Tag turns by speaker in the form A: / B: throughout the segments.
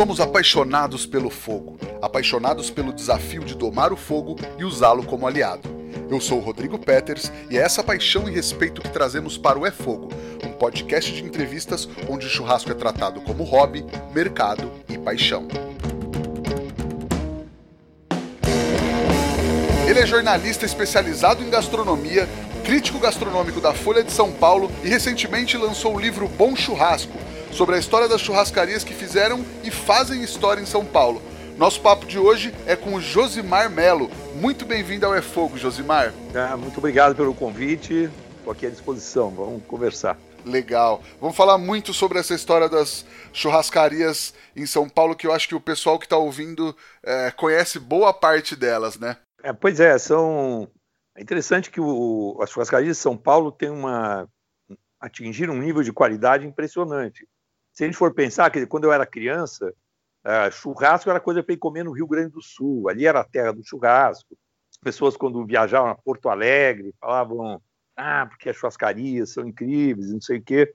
A: Somos apaixonados pelo fogo, apaixonados pelo desafio de domar o fogo e usá-lo como aliado. Eu sou o Rodrigo Peters e é essa paixão e respeito que trazemos para o É Fogo, um podcast de entrevistas onde o churrasco é tratado como hobby, mercado e paixão. Ele é jornalista especializado em gastronomia, crítico gastronômico da Folha de São Paulo e recentemente lançou o livro Bom Churrasco sobre a história das churrascarias que fizeram e fazem história em São Paulo. Nosso papo de hoje é com o Josimar Melo. Muito bem-vindo ao É Fogo, Josimar.
B: Ah, muito obrigado pelo convite. Estou aqui à disposição. Vamos conversar.
A: Legal. Vamos falar muito sobre essa história das churrascarias em São Paulo, que eu acho que o pessoal que está ouvindo é, conhece boa parte delas, né?
B: É, pois é, são. É interessante que o... as churrascarias de São Paulo têm uma atingiram um nível de qualidade impressionante. Se a gente for pensar que quando eu era criança, uh, churrasco era coisa para ir comer no Rio Grande do Sul, ali era a terra do churrasco. As pessoas, quando viajavam a Porto Alegre, falavam: ah, porque as churrascarias são incríveis, não sei o quê.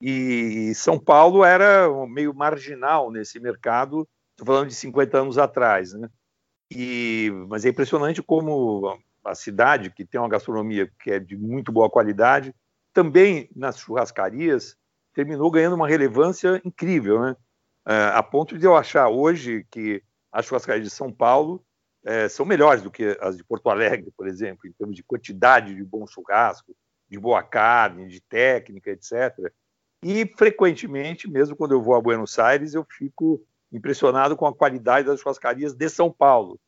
B: E São Paulo era meio marginal nesse mercado, estou falando de 50 anos atrás, né? E, mas é impressionante como a cidade, que tem uma gastronomia que é de muito boa qualidade, também nas churrascarias terminou ganhando uma relevância incrível, né? É, a ponto de eu achar hoje que as churrascarias de São Paulo é, são melhores do que as de Porto Alegre, por exemplo, em termos de quantidade de bom churrasco, de boa carne, de técnica, etc. E frequentemente, mesmo quando eu vou a Buenos Aires, eu fico impressionado com a qualidade das churrascarias de São Paulo,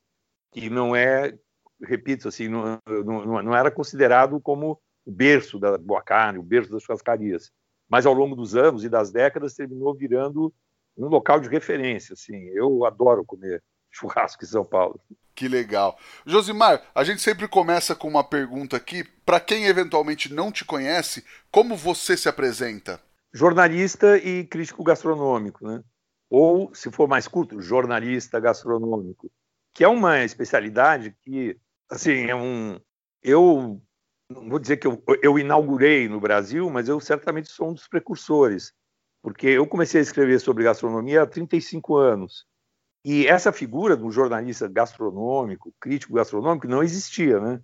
B: que não é, repito, assim, não, não, não era considerado como o berço da boa carne, o berço das churrascarias mas ao longo dos anos e das décadas terminou virando um local de referência. Assim, eu adoro comer churrasco em São Paulo.
A: Que legal. Josimar, a gente sempre começa com uma pergunta aqui. Para quem eventualmente não te conhece, como você se apresenta?
B: Jornalista e crítico gastronômico, né? Ou, se for mais curto, jornalista gastronômico, que é uma especialidade que, assim, é um. Eu não vou dizer que eu, eu inaugurei no Brasil, mas eu certamente sou um dos precursores, porque eu comecei a escrever sobre gastronomia há 35 anos. E essa figura um jornalista gastronômico, crítico gastronômico, não existia, né?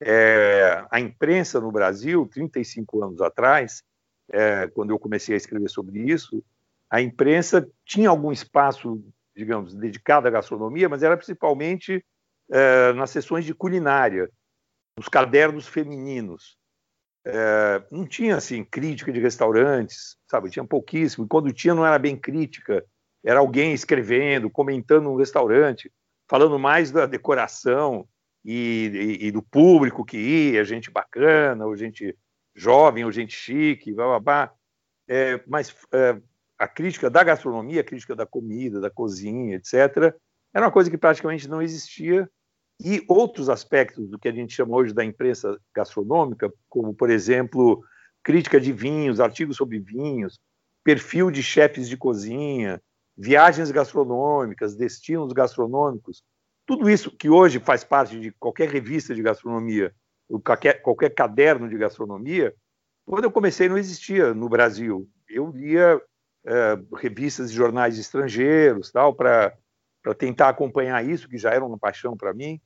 B: É, a imprensa no Brasil, 35 anos atrás, é, quando eu comecei a escrever sobre isso, a imprensa tinha algum espaço, digamos, dedicado à gastronomia, mas era principalmente é, nas sessões de culinária os cadernos femininos. É, não tinha assim crítica de restaurantes, sabe? Tinha pouquíssimo. E quando tinha, não era bem crítica. Era alguém escrevendo, comentando um restaurante, falando mais da decoração e, e, e, do público que ia, gente bacana, ou gente jovem, ou gente chique, blá, blá, blá. É, mas é, a crítica da gastronomia, a crítica da comida, da cozinha, etc., era uma coisa que praticamente não existia e outros aspectos do que a gente chama hoje da imprensa gastronômica, como, por exemplo, crítica de vinhos, artigos sobre vinhos, perfil de chefes de cozinha, viagens gastronômicas, destinos gastronômicos, tudo isso que hoje faz parte de qualquer revista de gastronomia, qualquer, qualquer caderno de gastronomia, quando eu comecei não existia no Brasil. Eu lia é, revistas e jornais estrangeiros, tal, para tentar acompanhar isso, que já era uma paixão para mim.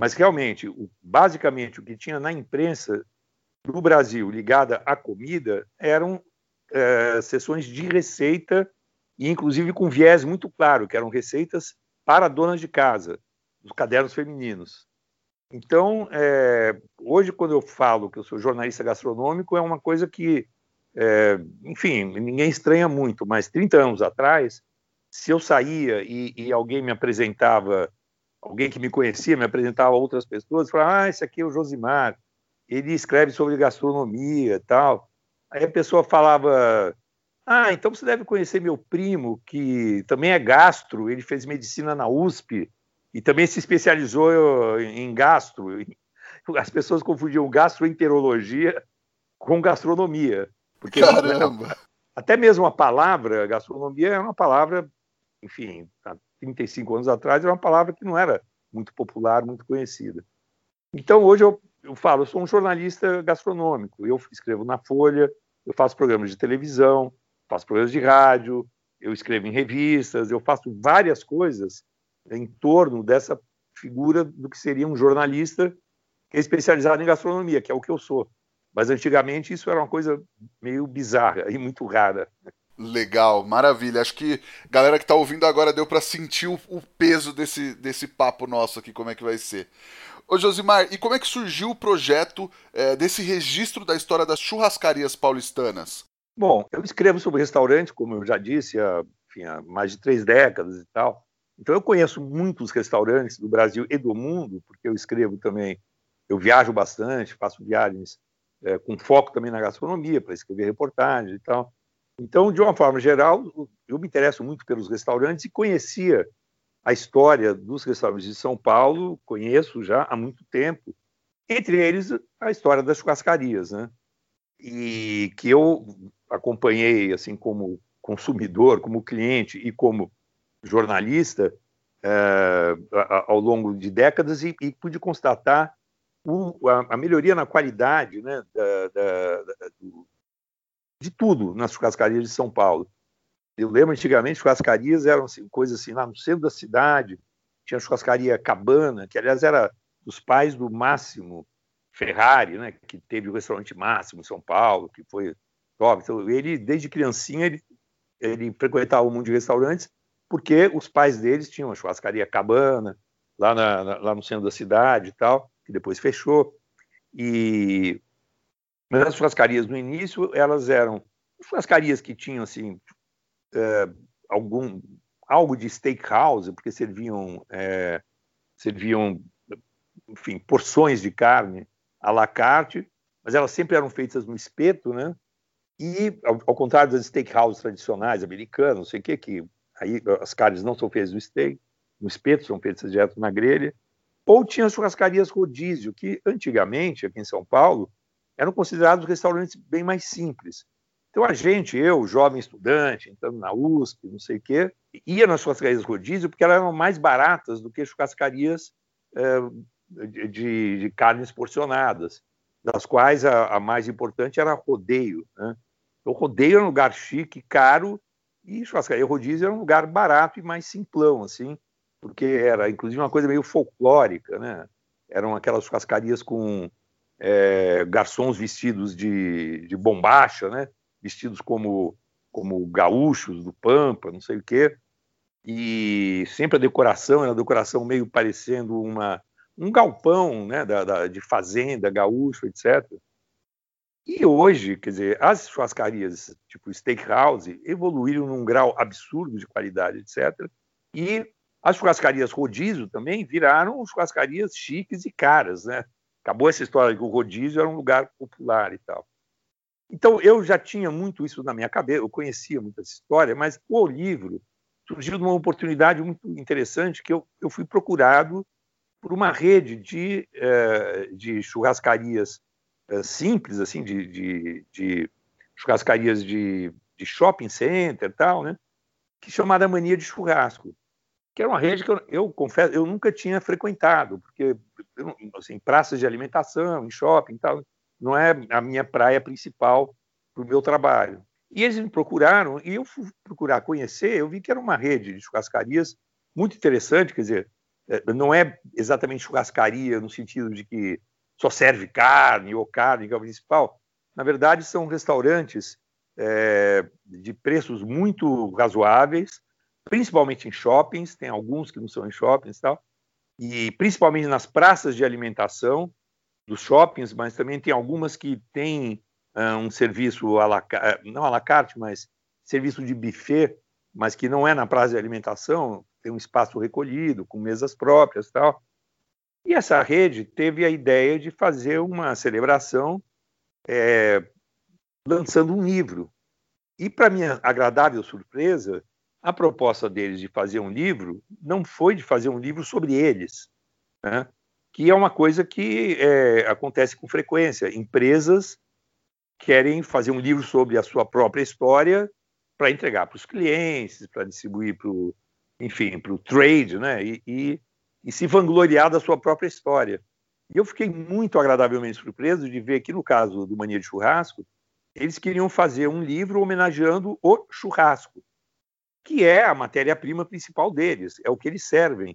B: Mas realmente, basicamente, o que tinha na imprensa do Brasil ligada à comida eram é, sessões de receita, e inclusive com viés muito claro, que eram receitas para donas de casa, os cadernos femininos. Então, é, hoje, quando eu falo que eu sou jornalista gastronômico, é uma coisa que, é, enfim, ninguém estranha muito, mas 30 anos atrás, se eu saía e, e alguém me apresentava alguém que me conhecia me apresentava a outras pessoas, falava, ah, esse aqui é o Josimar, ele escreve sobre gastronomia e tal. Aí a pessoa falava, ah, então você deve conhecer meu primo, que também é gastro, ele fez medicina na USP e também se especializou em gastro. As pessoas confundiam gastroenterologia com gastronomia. Porque
A: Caramba!
B: Até mesmo a palavra gastronomia é uma palavra, enfim, 35 anos atrás, era uma palavra que não era muito popular, muito conhecida. Então, hoje eu, eu falo, eu sou um jornalista gastronômico, eu escrevo na Folha, eu faço programas de televisão, faço programas de rádio, eu escrevo em revistas, eu faço várias coisas em torno dessa figura do que seria um jornalista é especializado em gastronomia, que é o que eu sou. Mas antigamente isso era uma coisa meio bizarra e muito rara.
A: Legal, maravilha. Acho que galera que está ouvindo agora deu para sentir o, o, peso desse, desse papo nosso aqui, como é que vai ser. Ô Josimar, e como é que surgiu o projeto é, desse registro da história das churrascarias paulistanas?
B: Bom, eu escrevo sobre restaurante, como eu já disse, há, enfim, há mais de três décadas e tal. Então eu conheço muitos restaurantes do Brasil e do mundo, porque eu escrevo também, eu viajo bastante, faço viagens é, com foco também na gastronomia, para escrever reportagens e tal. Então, de uma forma geral, eu me interesso muito pelos restaurantes e conhecia a história dos restaurantes de São Paulo, conheço já há muito tempo, entre eles a história das churrascarias, né? E que eu acompanhei assim como consumidor, como cliente e como jornalista é, ao longo de décadas e, e pude constatar o, a, a, melhoria na qualidade né, da, da, da, de tudo nas churrascarias de São Paulo. Eu lembro antigamente churrascarias eram assim, coisas assim lá no centro da cidade, tinha a churrascaria Cabana, que aliás era dos pais do Máximo Ferrari, né, que teve o restaurante Máximo em São Paulo, que foi top. Então, ele desde criancinha ele, ele frequentava o mundo de restaurantes porque os pais deles tinham a churrascaria Cabana lá, na, lá no centro da cidade e tal, que depois fechou. E mas as churrascarias no início elas eram churrascarias que tinham assim é, algum algo de steakhouse, porque serviam é, serviam enfim porções de carne à la carte, mas elas sempre eram feitas no espeto, né? E ao, ao contrário das steakhouses tradicionais americanas, não sei o que, que aí as carnes não são feitas no steak, no espeto, são feitas direto na grelha. Ou tinha as rodízio, que antigamente aqui em São Paulo eram considerados restaurantes bem mais simples. Então a gente, eu, jovem estudante, entrando na USP, não sei o quê, ia nas churrascarias rodízio porque elas eram mais baratas do que churrascarias é, de, de, carnes porcionadas, das quais a, a mais importante era rodeio. Né? Então, rodeio era um lugar chique, caro, e churrascaria rodízio era um lugar barato e mais simplão, assim, porque era, inclusive, uma coisa meio folclórica, né? Eram aquelas churrascarias com é, garçons vestidos de, de bombacha, né? vestidos como, como gaúchos do Pampa, não sei o quê. E sempre a decoração era uma decoração meio parecendo uma, um galpão né? da, da de fazenda, gaúcho, etc. E hoje, quer dizer, as churrascarias tipo steakhouse evoluíram num grau absurdo de qualidade, etc. E as churrascarias rodízio também viraram churrascarias chiques e caras, né? Acabou essa história que o rodízio era um lugar popular e tal. Então, eu já tinha muito isso na minha cabeça, eu conhecia muito essa história, mas o livro surgiu de uma oportunidade muito interessante que eu, eu fui procurado por uma rede de, eh, de churrascarias eh, simples, assim, de, de, de churrascarias de, de, shopping center e tal, né? que chamada Mania de Churrasco que era uma rede que eu, eu, confesso, eu nunca tinha frequentado, porque, assim, praças de alimentação, em shopping e tal, não é a minha praia principal para o meu trabalho. E eles me procuraram, e eu fui procurar conhecer, eu vi que era uma rede de churrascarias muito interessante, quer dizer, é, não é exatamente churrascaria no sentido de que só serve carne ou carne que é o principal. Na verdade, são restaurantes é, de preços muito razoáveis, principalmente em shoppings, tem alguns que não são em shoppings e tal, e principalmente nas praças de alimentação dos shoppings, mas também tem algumas que têm uh, um serviço, à la, não à la carte, mas serviço de buffet, mas que não é na praça de alimentação, tem um espaço recolhido, com mesas próprias e tal. E essa rede teve a ideia de fazer uma celebração é, lançando um livro. E, para minha agradável surpresa, a proposta deles de fazer um livro não foi de fazer um livro sobre eles, né? que é uma coisa que é, acontece com frequência. Empresas querem fazer um livro sobre a sua própria história para entregar para os clientes, para distribuir para o, enfim, para o trade, né? E, e, e, se vangloriar da sua própria história. E eu fiquei muito agradavelmente surpreso de ver que, no caso do Mania de Churrasco, eles queriam fazer um livro homenageando o churrasco que é a matéria-prima principal deles, é o que eles servem.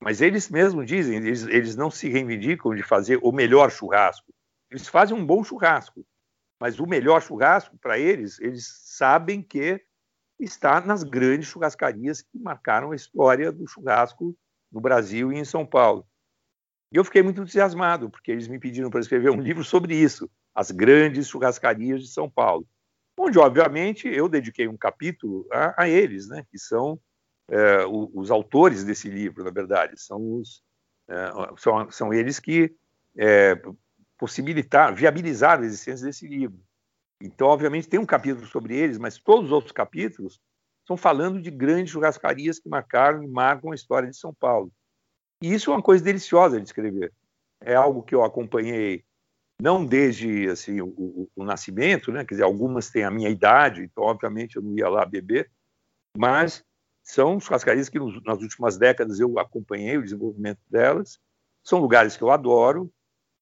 B: Mas eles mesmos dizem, eles, eles não se reivindicam de fazer o melhor churrasco. Eles fazem um bom churrasco, mas o melhor churrasco, para eles, eles sabem que está nas grandes churrascarias que marcaram a história do churrasco no Brasil e em São Paulo. E eu fiquei muito entusiasmado, porque eles me pediram para escrever um livro sobre isso, as grandes churrascarias de São Paulo, onde, obviamente, eu dediquei um capítulo a, a eles, né, que são é, os, autores desse livro, na verdade, são, os, é, são, são eles que é, viabilizaram a existência desse livro. Então, obviamente, tem um capítulo sobre eles, mas todos os outros capítulos estão falando de grandes churrascarias que marcaram e marcam a história de São Paulo. E isso é uma coisa deliciosa de escrever. É algo que eu acompanhei não desde assim o, o, o, nascimento, né? Quer dizer, algumas têm a minha idade, então obviamente eu não ia lá beber, mas são churrascarias que nos, nas últimas décadas eu acompanhei o desenvolvimento delas. São lugares que eu adoro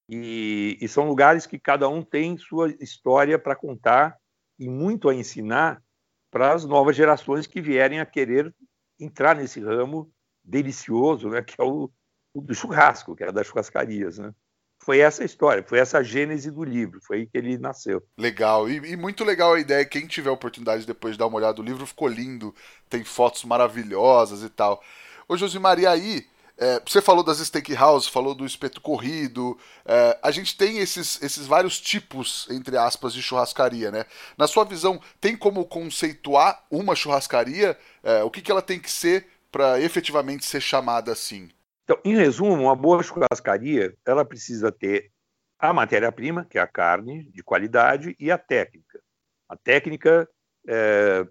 B: e, e são lugares que cada um tem sua história para contar e muito a ensinar para as novas gerações que vierem a querer entrar nesse ramo delicioso, né, que é o, o do churrasco, que é das churrascarias, né? Foi essa história, foi essa gênese do livro, foi aí que ele nasceu.
A: Legal, e, e, muito legal a ideia. Quem tiver a oportunidade depois de dar uma olhada no livro, ficou lindo, tem fotos maravilhosas e tal. Ô Josimar, e aí, é, você falou das steakhouse, falou do espeto corrido. É, a gente tem esses, esses vários tipos, entre aspas, de churrascaria, né? Na sua visão, tem como conceituar uma churrascaria? É, o que, que ela tem que ser para efetivamente ser chamada assim?
B: Então, em resumo, uma boa churrascaria ela precisa ter a matéria-prima, que é a carne de qualidade, e a técnica. A técnica é,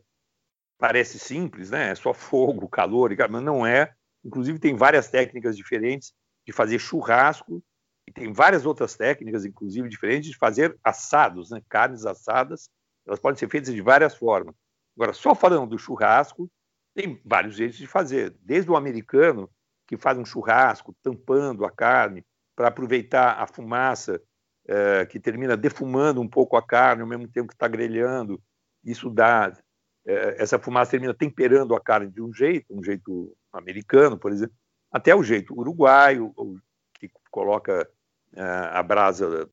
B: parece simples, né? É só fogo, calor, mas não é. Inclusive tem várias técnicas diferentes de fazer churrasco e tem várias outras técnicas, inclusive diferentes, de fazer assados, né? Carnes assadas, elas podem ser feitas de várias formas. Agora, só falando do churrasco, tem vários jeitos de fazer, desde o americano, que faz um churrasco tampando a carne para aproveitar a fumaça é, que termina defumando um pouco a carne ao mesmo tempo que está grelhando. Isso dá é, essa fumaça termina temperando a carne de um jeito, um jeito americano, por exemplo, até o jeito uruguaio, que coloca é, a brasa,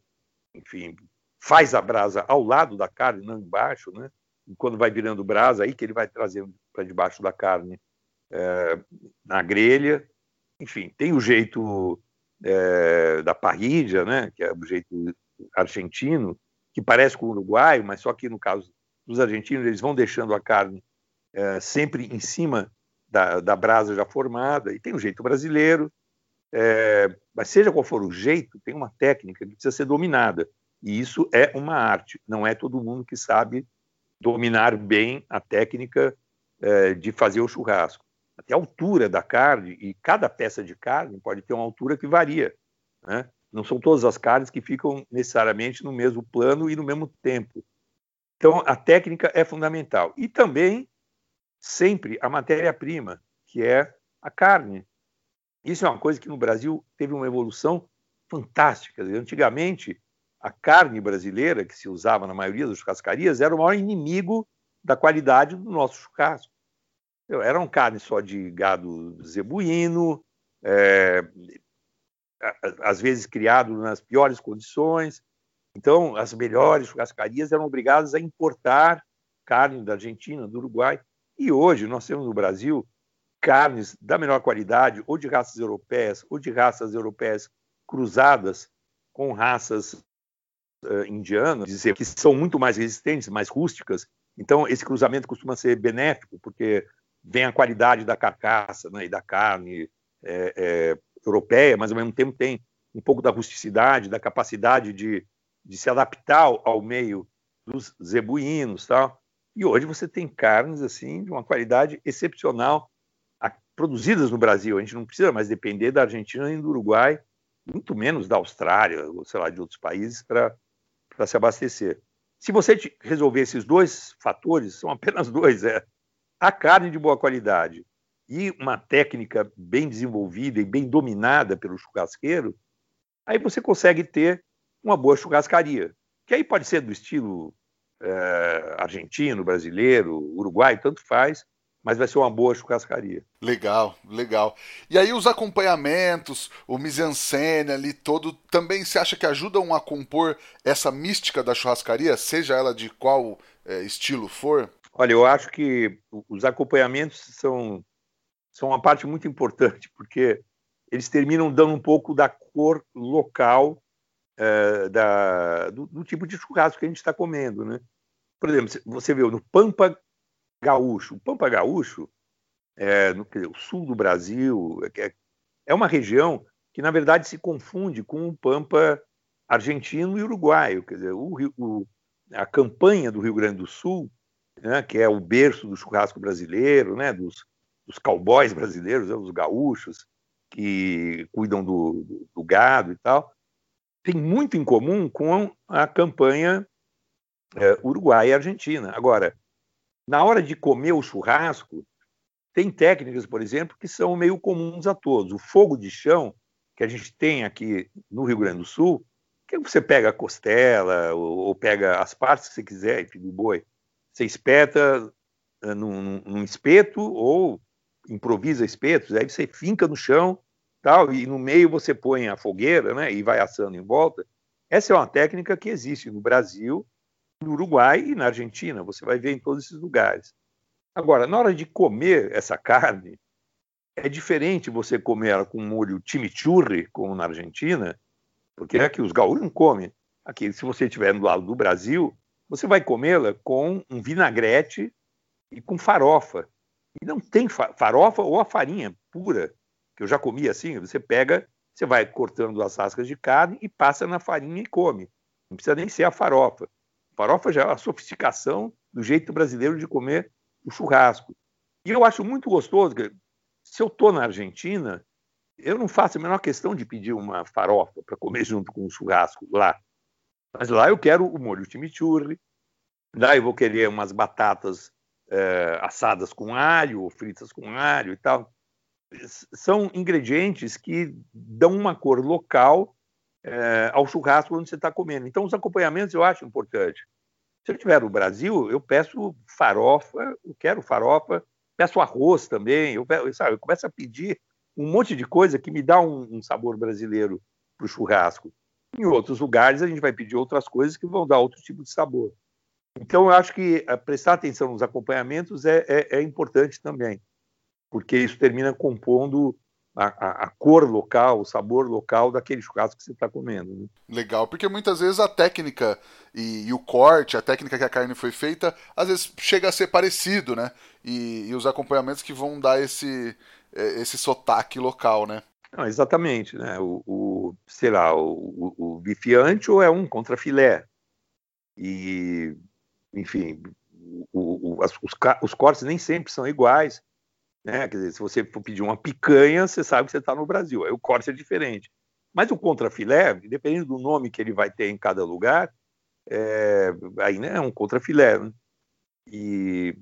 B: enfim, faz a brasa ao lado da carne, não embaixo, né? E quando vai virando brasa, aí que ele vai trazendo para debaixo da carne na grelha. Enfim, tem o jeito é, da parrilha, né? Que é o jeito argentino, que parece com o uruguaio, mas só que no caso dos argentinos eles vão deixando a carne é, sempre em cima da, da, brasa já formada. E tem o jeito brasileiro. É, mas seja qual for o jeito, tem uma técnica que precisa ser dominada. E isso é uma arte. Não é todo mundo que sabe dominar bem a técnica é, de fazer o churrasco. Até a altura da carne, e cada peça de carne pode ter uma altura que varia. Né? Não são todas as carnes que ficam necessariamente no mesmo plano e no mesmo tempo. Então, a técnica é fundamental. E também, sempre, a matéria-prima, que é a carne. Isso é uma coisa que no Brasil teve uma evolução fantástica. Antigamente, a carne brasileira, que se usava na maioria das churrascarias, era o maior inimigo da qualidade do nosso churrasco. Era um carne só de gado zebuíno, é, às vezes criado nas piores condições. Então, as melhores churrascarias eram obrigadas a importar carne da Argentina, do Uruguai. E hoje nós temos no Brasil carnes da melhor qualidade, ou de raças europeias, ou de raças europeias cruzadas com raças uh, indianas, que são muito mais resistentes, mais rústicas. Então, esse cruzamento costuma ser benéfico, porque vem a qualidade da carcaça né, e da carne é, é, europeia, mas ao mesmo tempo tem um pouco da rusticidade, da capacidade de, de se adaptar ao meio dos zebuínos, tal. E hoje você tem carnes assim de uma qualidade excepcional, produzidas no Brasil. A gente não precisa mais depender da Argentina nem do Uruguai, muito menos da Austrália, ou sei lá, de outros países para se abastecer. Se você resolver esses dois fatores, são apenas dois, é a carne de boa qualidade e uma técnica bem desenvolvida e bem dominada pelo churrasqueiro, aí você consegue ter uma boa churrascaria, que aí pode ser do estilo é, argentino, brasileiro, uruguaio, tanto faz, mas vai ser uma boa churrascaria.
A: Legal, legal. E aí os acompanhamentos, o mise-en-scène ali todo, também se acha que ajudam a compor essa mística da churrascaria, seja ela de qual é, estilo for?
B: Olha, eu acho que os acompanhamentos são, são uma parte muito importante, porque eles terminam dando um pouco da cor local é, da, do, do, tipo de churrasco que a gente está comendo, né? Por exemplo, você vê no Pampa Gaúcho. O Pampa Gaúcho, é, no o sul do Brasil, é, é uma região que, na verdade, se confunde com o Pampa argentino e uruguaio. Quer dizer, o, o, a campanha do Rio Grande do Sul, né, que é o berço do churrasco brasileiro, né, dos, dos cowboys brasileiros, né, os gaúchos, que cuidam do, do, do gado e tal, tem muito em comum com a campanha é, Uruguai e Argentina. Agora, na hora de comer o churrasco, tem técnicas, por exemplo, que são meio comuns a todos. O fogo de chão, que a gente tem aqui no Rio Grande do Sul, que você pega a costela ou, ou pega as partes que você quiser enfim, do boi, você espeta uh, num, num, espeto ou improvisa espetos, aí você finca no chão tal, e no meio você põe a fogueira né, e vai assando em volta. Essa é uma técnica que existe no Brasil no Uruguai e na Argentina, você vai ver em todos esses lugares. Agora, na hora de comer essa carne, é diferente você comer ela com molho chimichurri, como na Argentina, porque é que os gaúchos não comem. Aqui, se você estiver do lado do Brasil, você vai comê-la com um vinagrete e com farofa. E não tem farofa ou a farinha pura, que eu já comi assim, você pega, você vai cortando as rascas de carne e passa na farinha e come. Não precisa nem ser a farofa. Farofa já é a sofisticação do jeito brasileiro de comer o churrasco. E eu acho muito gostoso que, se eu estou na Argentina, eu não faço a menor questão de pedir uma farofa para comer junto com o churrasco lá. Mas lá eu quero o molho chimichurri, lá eu vou querer umas batatas é, assadas com alho ou fritas com alho e tal. São ingredientes que dão uma cor local é, ao churrasco quando você está comendo. Então, os acompanhamentos eu acho importante. Se eu estiver no Brasil, eu peço farofa, eu quero farofa, peço arroz também, eu, sabe, eu começo a pedir um monte de coisa que me dá um, um sabor brasileiro para o churrasco. Em outros lugares, a gente vai pedir outras coisas que vão dar outro tipo de sabor. Então, eu acho que eh, prestar atenção nos acompanhamentos é, é, é importante também, porque isso termina compondo a, a, cor local, o sabor local daquele churrasco que você está comendo. Né?
A: Legal, porque muitas vezes a técnica e, e, o corte, a técnica que a carne foi feita, às vezes chega a ser parecido, né? E, e os acompanhamentos que vão dar esse, é, esse sotaque local, né?
B: Não, exatamente, né? O, o sei lá, o, o, o é um contrafilé. E, enfim, o, as, os, os cortes nem sempre são iguais. Né? Quer dizer, se você for pedir uma picanha, você sabe que você está no Brasil. Aí o corte é diferente. Mas o contrafilé, dependendo do nome que ele vai ter em cada lugar, é, aí né, é um contrafilé. Né? E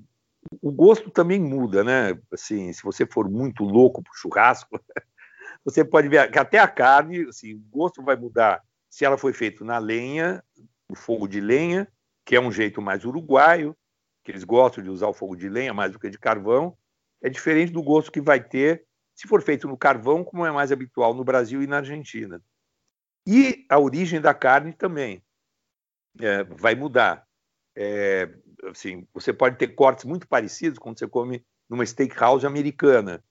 B: o gosto também muda, né? Assim, se você for muito louco pro churrasco, você pode ver que até a carne, assim, o gosto vai mudar se ela foi feita na lenha, no fogo de lenha, que é um jeito mais uruguaio, que eles gostam de usar o fogo de lenha mais do que de carvão, é diferente do gosto que vai ter se for feito no carvão, como é mais habitual no Brasil e na Argentina. E a origem da carne também é, vai mudar. É, assim, você pode ter cortes muito parecidos quando você come numa steakhouse americana,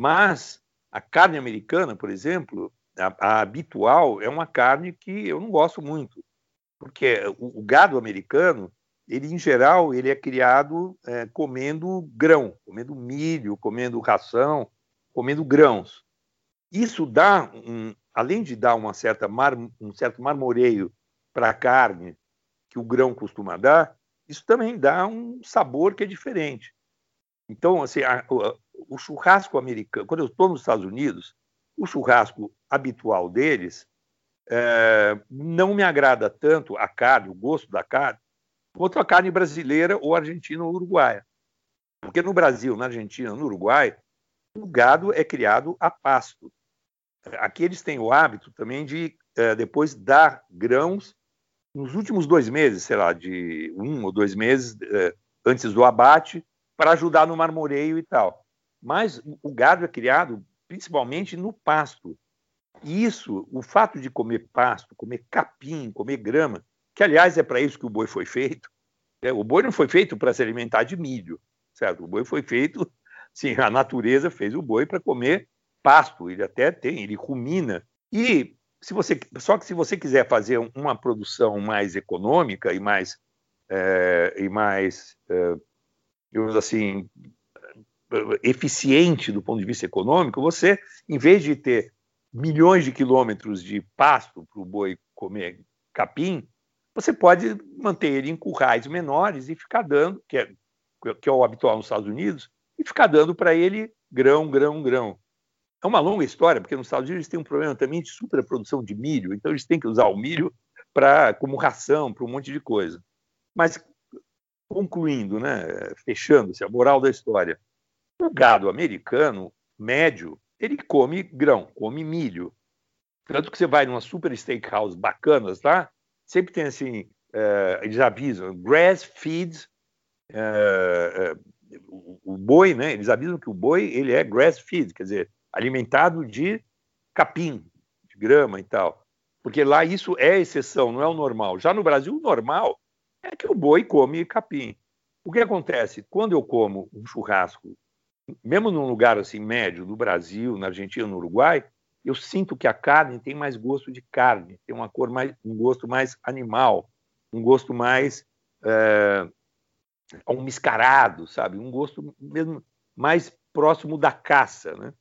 B: mas a carne americana, por exemplo, a, a habitual é uma carne que eu não gosto muito, porque o, o gado americano ele em geral ele é criado é, comendo grão, comendo milho, comendo ração, comendo grãos. Isso dá, um, além de dar uma certa mar, um certo marmoreio para a carne que o grão costuma dar, isso também dá um sabor que é diferente. Então, assim, a, o, o churrasco americano, quando eu estou nos Estados Unidos, o churrasco habitual deles é, não me agrada tanto a carne, o gosto da carne, quanto a carne brasileira ou argentina ou uruguaia. Porque no Brasil, na Argentina, no Uruguai, o gado é criado a pasto. Aqui eles têm o hábito também de é, depois dar grãos nos últimos dois meses, sei lá, de um ou dois meses é, antes do abate, para ajudar no marmoreio e tal. Mas o gado é criado principalmente no pasto. E isso, o fato de comer pasto, comer capim, comer grama, que aliás é para isso que o boi foi feito. Né? O boi não foi feito para se alimentar de milho, certo? O boi foi feito, sim, a natureza fez o boi para comer pasto. Ele até tem, ele rumina. E se você, só que se você quiser fazer uma produção mais econômica e mais é, e mais, é, digamos assim, eficiente do ponto de vista econômico, você, em vez de ter milhões de quilômetros de pasto para o boi comer capim, você pode manter ele em currais menores e ficar dando, que é, que é o habitual nos Estados Unidos, e ficar dando para ele grão, grão, grão. É uma longa história, porque nos Estados Unidos tem um problema também de superprodução de milho, então eles têm que usar o milho para como ração, para um monte de coisa. Mas, concluindo, né, fechando-se a moral da história, o gado americano médio, ele come grão, come milho. Tanto que você vai numa super steakhouse bacanas lá, sempre tem assim, uh, eles avisam, grass feeds, uh, uh, o, o, boi, né? Eles avisam que o boi ele é grass feed, quer dizer, alimentado de capim, de grama e tal. Porque lá isso é exceção, não é o normal. Já no Brasil, o normal é que o boi come capim. O que acontece? Quando eu como um churrasco, mesmo num lugar assim médio, no Brasil, na Argentina, no Uruguai, eu sinto que a carne tem mais gosto de carne, tem uma cor mais, um gosto mais animal, um gosto mais é, um miscarado, sabe? Um gosto mesmo mais próximo da caça, né?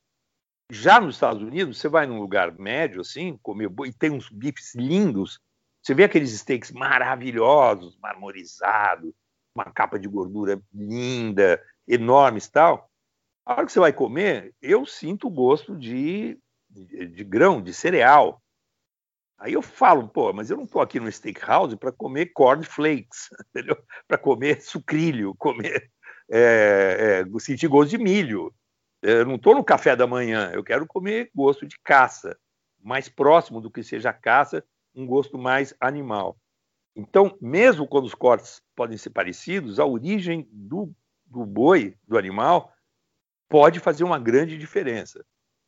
B: Já nos Estados Unidos, você vai num lugar médio assim, comer e tem uns bifes lindos, você vê aqueles steaks maravilhosos, marmorizados, uma capa de gordura linda, enormes tal. A hora que você vai comer, eu sinto o gosto de, de, de grão, de cereal. Aí eu falo, pô, mas eu não estou aqui no steakhouse para comer cornflakes, entendeu? Para comer sucrilho, comer, é, é, sentir gosto de milho. Eu não estou no café da manhã, eu quero comer gosto de caça, mais próximo do que seja caça, um gosto mais animal. Então, mesmo quando os cortes podem ser parecidos, a origem do, do boi, do animal, pode fazer uma grande diferença.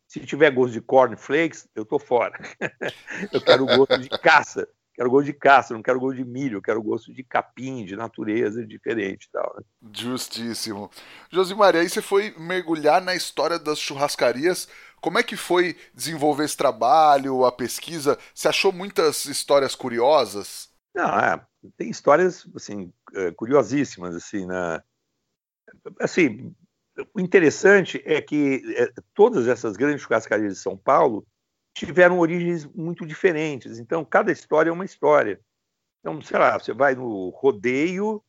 B: Se tiver gosto de cornflakes, eu estou fora. eu quero gosto de caça, quero gosto de caça, não quero gosto de milho, quero gosto de capim, de natureza diferente tal. Né?
A: Justíssimo. Josimar, aí você foi mergulhar na história das churrascarias como é que foi desenvolver esse trabalho, a pesquisa? Você achou muitas histórias curiosas?
B: Não, é, tem histórias assim é, curiosíssimas assim, na assim, o interessante é que é, todas essas grandes churrascarias de São Paulo tiveram origens muito diferentes. Então, cada história é uma história. Então, sei lá, você vai no rodeio,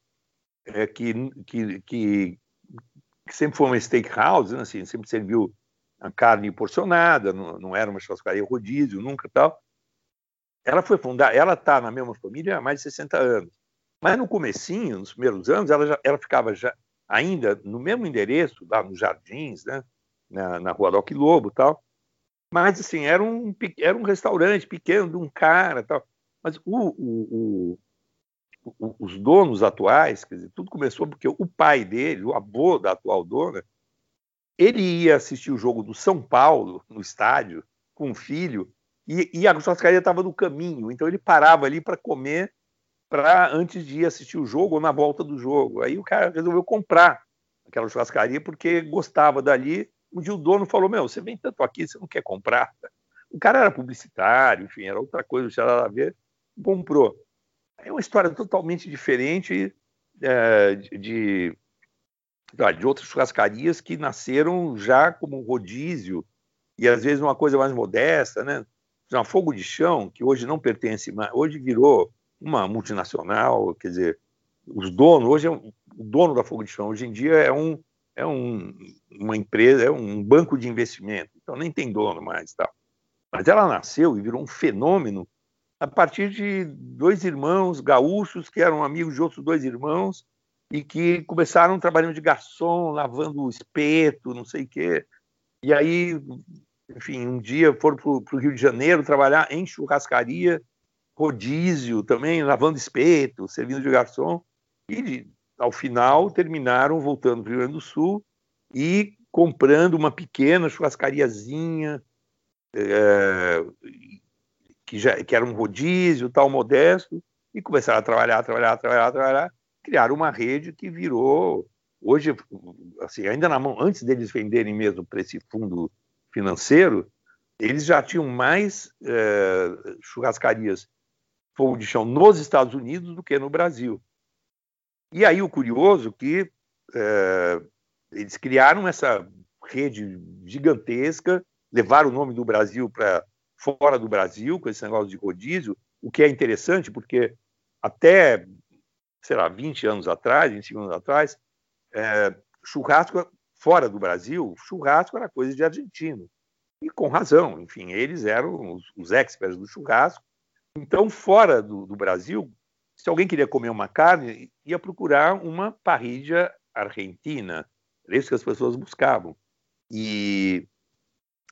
B: é, que, que, que, sempre foi uma steakhouse, né, assim, sempre serviu a carne porcionada, não, não era uma churrascaria rodízio, nunca tal. Ela foi fundada, ela está na mesma família há mais de 60 anos. Mas no comecinho, nos primeiros anos, ela, já, ela ficava já, ainda no mesmo endereço, lá nos Jardins, né, na, na rua Doc Lobo tal. Mas, assim, era um, era um restaurante pequeno de um cara tal. Mas o, o, o, os donos atuais, quer dizer, tudo começou porque o pai dele, o avô da atual dona, ele ia assistir o jogo do São Paulo no estádio com o filho e, e a churrascaria estava no caminho, então ele parava ali para comer para antes de ir assistir o jogo ou na volta do jogo. Aí o cara resolveu comprar aquela churrascaria porque gostava dali. Um dia o dono falou: Meu, você vem tanto aqui, você não quer comprar? O cara era publicitário, enfim, era outra coisa, não tinha nada a ver, comprou. É uma história totalmente diferente é, de, de outras churrascarias que nasceram já como rodízio e às vezes uma coisa mais modesta, né? Uma fogo de chão que hoje não pertence mais, hoje virou uma multinacional, quer dizer, os donos hoje é um, o dono da fogo de chão hoje em dia é um é um, uma empresa, é um banco de investimento, então nem tem dono mais, tal. Mas ela nasceu e virou um fenômeno a partir de dois irmãos gaúchos que eram amigos de outros dois irmãos e que começaram trabalhando de garçom, lavando espeto, não sei o quê. E aí, enfim, um dia foram para o Rio de Janeiro trabalhar em churrascaria, rodízio também, lavando espeto, servindo de garçom. E ao final, terminaram voltando para o Rio Grande do Sul e comprando uma pequena churrascariazinha, é, que, já, que era um rodízio tal, modesto, e começaram a trabalhar, trabalhar, trabalhar, trabalhar, criaram uma rede que virou, hoje, assim, ainda na mão, antes deles venderem mesmo para esse fundo financeiro, eles já tinham mais é, churrascarias fogo de chão nos Estados Unidos do que no Brasil. E aí o curioso que é, eles criaram essa rede gigantesca, levaram o nome do Brasil para fora do Brasil com esse negócio de rodízio, o que é interessante porque até, sei lá, 20 anos atrás, 25 anos atrás, é, churrasco fora do Brasil, churrasco era coisa de argentino. E com razão, enfim, eles eram os, os experts do churrasco. Então, fora do, do, Brasil, se alguém queria comer uma carne, ia procurar uma parrilha argentina. Era isso que as pessoas buscavam. E,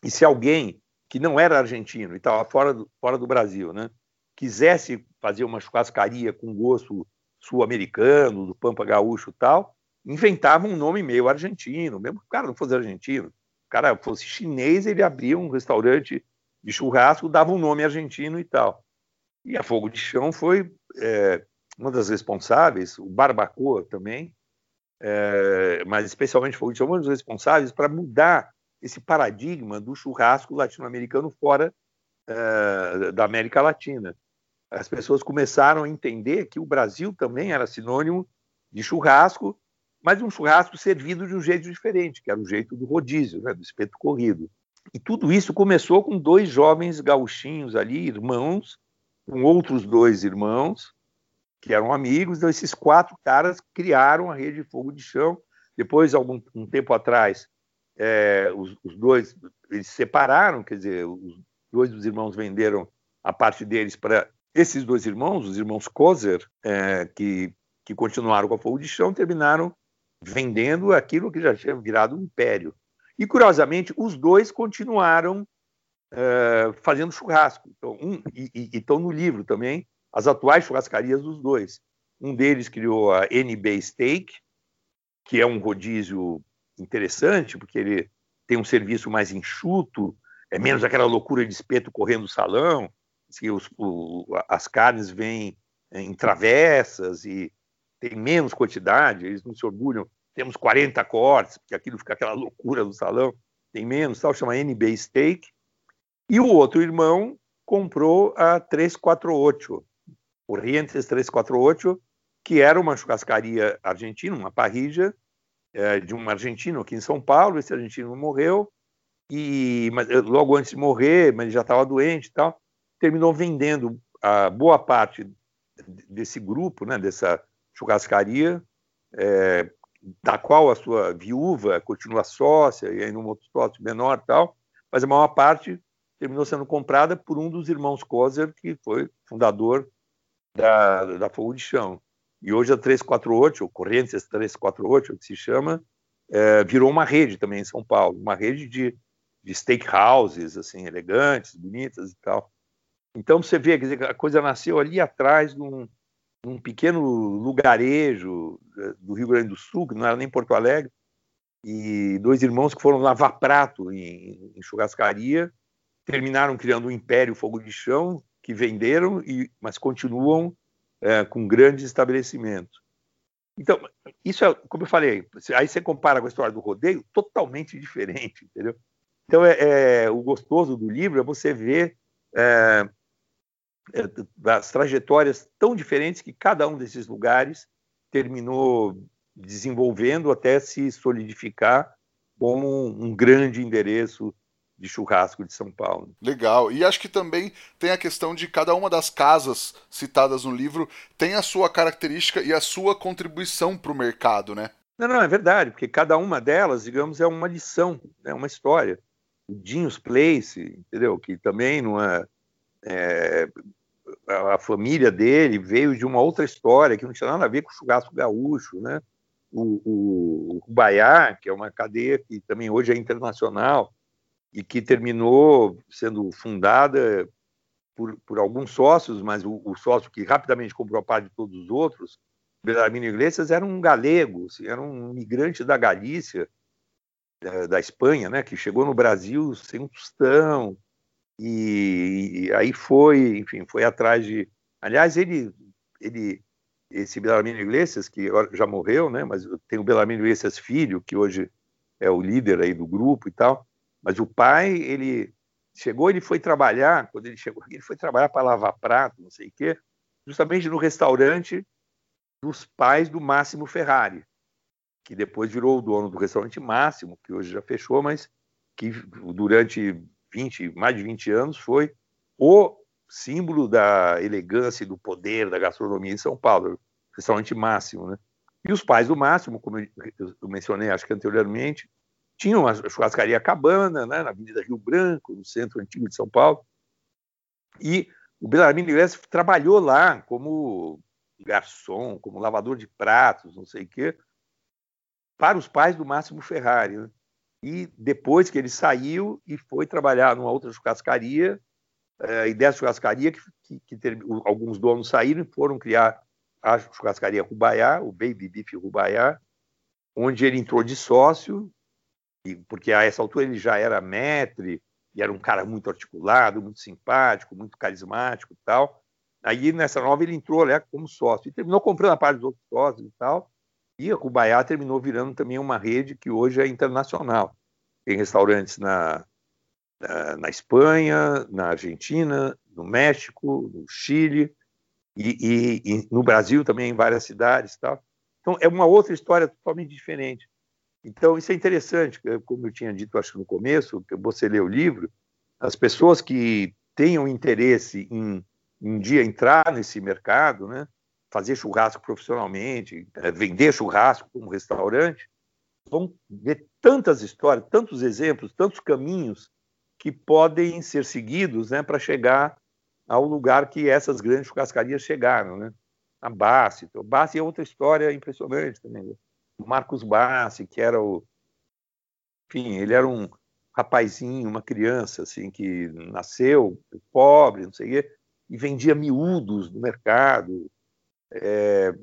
B: e se alguém que não era argentino e estava fora do, fora do Brasil, né, quisesse fazer uma churrascaria com gosto sul-americano, do Pampa Gaúcho e tal, inventava um nome meio argentino, mesmo que o cara não fosse argentino o cara fosse chinês, ele abria um restaurante de churrasco, dava um nome argentino e tal. E a Fogo de Chão foi é, uma das responsáveis, o Barbacoa também, é, mas especialmente Fogo de Chão, uma das responsáveis para mudar esse paradigma do churrasco latino-americano fora é, da América Latina. As pessoas começaram a entender que o Brasil também era sinônimo de churrasco mas um churrasco servido de um jeito diferente, que era o jeito do rodízio, né, do espeto corrido. E tudo isso começou com dois jovens gauchinhos ali, irmãos, com outros dois irmãos, que eram amigos. Então, esses quatro caras criaram a rede de fogo de chão. Depois, algum um tempo atrás, é, os, os, dois eles se separaram, quer dizer, os dois dos irmãos venderam a parte deles para esses dois irmãos, os irmãos Kozer, é, que, que continuaram com a fogo de chão, terminaram vendendo aquilo que já tinha virado um império. E, curiosamente, os dois continuaram uh, fazendo churrasco. Então, um, e estão no livro também as atuais churrascarias dos dois. Um deles criou a NB Steak, que é um rodízio interessante, porque ele tem um serviço mais enxuto, é menos aquela loucura de espeto correndo o salão, que os, o, as carnes vêm em travessas e tem menos quantidade, eles não se orgulham, temos 40 cortes, porque aquilo fica aquela loucura do salão, tem menos, tal, chama NB Steak. E o outro irmão comprou a 348, Corrientes 348, que era uma churrascaria argentina, uma parrilla é, de um argentino aqui em São Paulo. Esse argentino morreu, e mas, logo antes de morrer, mas ele já estava doente e tal, terminou vendendo a boa parte desse grupo, né, dessa churrascaria, é, da qual a sua viúva continua sócia, e ainda um outro sócio menor tal, mas a maior parte terminou sendo comprada por um dos irmãos Kozer, que foi fundador da, da Fogo de Chão. E hoje a 348, ou Correntes 348, que se chama, é, virou uma rede também em São Paulo, uma rede de, de steakhouses, assim, elegantes, bonitas e tal. Então você vê, dizer, a coisa nasceu ali atrás de um, num pequeno lugarejo eh, do Rio Grande do Sul, que não era nem Porto Alegre, e dois irmãos que foram lavar prato em, em churrascaria, terminaram criando um império fogo de chão, que venderam, e, mas continuam é, com grandes estabelecimentos. Então, isso é, como eu falei, aí você compara com a história do rodeio, totalmente diferente, entendeu? Então, é, é o gostoso do livro é você ver é, das trajetórias tão diferentes que cada um desses lugares terminou desenvolvendo até se solidificar como um grande endereço de churrasco de São Paulo.
A: Legal. E acho que também tem a questão de cada uma das casas citadas no livro tem a sua característica e a sua contribuição para o mercado, né?
B: Não, não, é verdade, porque cada uma delas, digamos, é uma lição, é uma história. O Dinhos Place, entendeu? Que também não é, é a família dele veio de uma outra história que não tinha nada a ver com o churrasco gaúcho, né? O, o, o Baiá, que é uma cadeia que também hoje é internacional e que terminou sendo fundada por, por alguns sócios, mas o, o, sócio que rapidamente comprou a parte de todos os outros Belarmino Iglesias era um galego, assim, era um migrante da Galícia, da Espanha, né, que chegou no Brasil sem um tostão, e, e, aí foi, enfim, foi atrás de. Aliás, ele, ele esse Belarmino Iglesias, que já morreu, né, mas tem o Belarmino Iglesias filho, que hoje é o líder aí do grupo e tal, mas o pai, ele chegou, ele foi trabalhar, quando ele chegou ele foi trabalhar para lavar prato, não sei o quê, justamente no restaurante dos pais do Máximo Ferrari, que depois virou o dono do restaurante Máximo, que hoje já fechou, mas que durante 20, mais de 20 anos foi o símbolo da elegância e do poder da gastronomia em São Paulo, restaurante Máximo, né? E os pais do Máximo, como eu mencionei, acho que anteriormente, tinham uma churrascaria Cabana, né, na Avenida Rio Branco, no centro antigo de São Paulo. E o Belarmino Iglesias trabalhou lá como garçom, como lavador de pratos, não sei o quê, para os pais do Máximo Ferrari. Né? E depois que ele saiu e foi trabalhar numa outra churrascaria, é, e dessa churrascaria que, que, que alguns donos saíram e foram criar a churrascaria Rubaiá, o Baby Beef Rubaiá, onde ele entrou de sócio, e, porque a essa altura ele já era maître, e era um cara muito articulado, muito simpático, muito carismático e tal. Aí, nessa nova, ele entrou né, como sócio e terminou comprando a parte dos outros sócios e tal. E a Cubaiá terminou virando também uma rede que hoje é internacional. Tem restaurantes na, na, na Espanha, na Argentina, no México, no Chile e, e, e, no Brasil também, em várias cidades e tal. Então, é uma outra história totalmente diferente. Então, isso é interessante, como eu tinha dito, acho no começo, que você lê o livro, as pessoas que tenham interesse em um dia entrar nesse mercado, né, fazer churrasco profissionalmente, é, vender churrasco como restaurante, vão ver tantas histórias, tantos exemplos, tantos caminhos que podem ser seguidos né, para chegar ao lugar que essas grandes churrascarias chegaram. Né? A Bassi. O Bassi é outra história impressionante também. Marcos Bassi, que era o. Enfim, ele era um rapazinho, uma criança, assim, que nasceu pobre, não sei o quê, e vendia miúdos no mercado. É,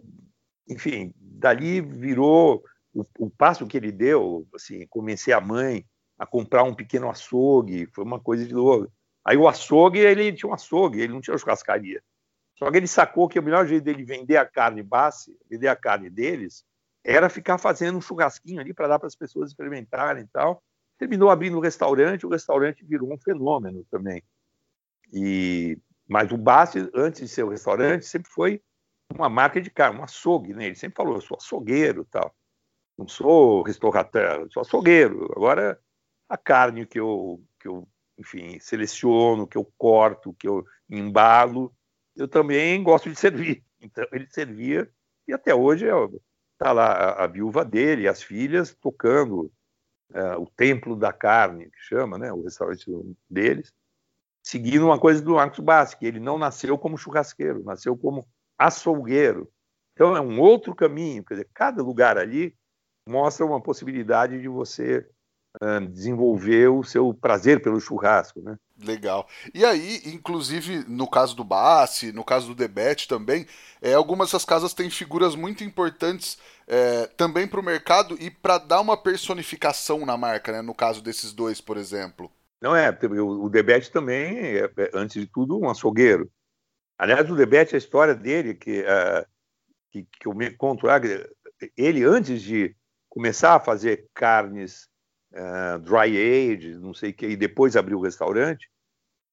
B: enfim, dali virou o, o, passo que ele deu, assim, convencer a mãe a comprar um pequeno açougue, foi uma coisa de louco. Aí o açougue, ele tinha um açougue, ele não tinha churrascaria. Só que ele sacou que o melhor jeito dele vender a carne base, vender a carne deles, era ficar fazendo um churrasquinho ali para dar para as pessoas experimentarem e tal. Terminou abrindo um restaurante, o restaurante virou um fenômeno também. E mas o Bassi, antes de ser o restaurante, sempre foi uma marca de carne, um açougue, né? Ele sempre falou, eu sou açougueiro tal. Não sou restaurateur, sou açougueiro. Agora, a carne que eu, que eu, enfim, seleciono, que eu corto, que eu embalo, eu também gosto de servir. Então, ele servia e até hoje está lá a, a, viúva dele, as filhas, tocando uh, o templo da carne, que chama, né? O restaurante deles seguindo uma coisa do Marcos Bassi, que ele não nasceu como churrasqueiro, nasceu como açougueiro. Então é um outro caminho, quer dizer, cada lugar ali mostra uma possibilidade de você uh, desenvolver o seu prazer pelo churrasco, né?
A: Legal. E aí, inclusive, no caso do Bassi, no caso do Debete também, é, algumas dessas casas têm figuras muito importantes é, também para o mercado e para dar uma personificação na marca, né? No caso desses dois, por exemplo.
B: Não é, o Debete também, é, é, antes de tudo, um açougueiro. Aliás, o Debete, a história dele, que, uh, que, que, eu me conto lá, ele, antes de começar a fazer carnes uh, dry age, não sei o que, e depois abrir o restaurante,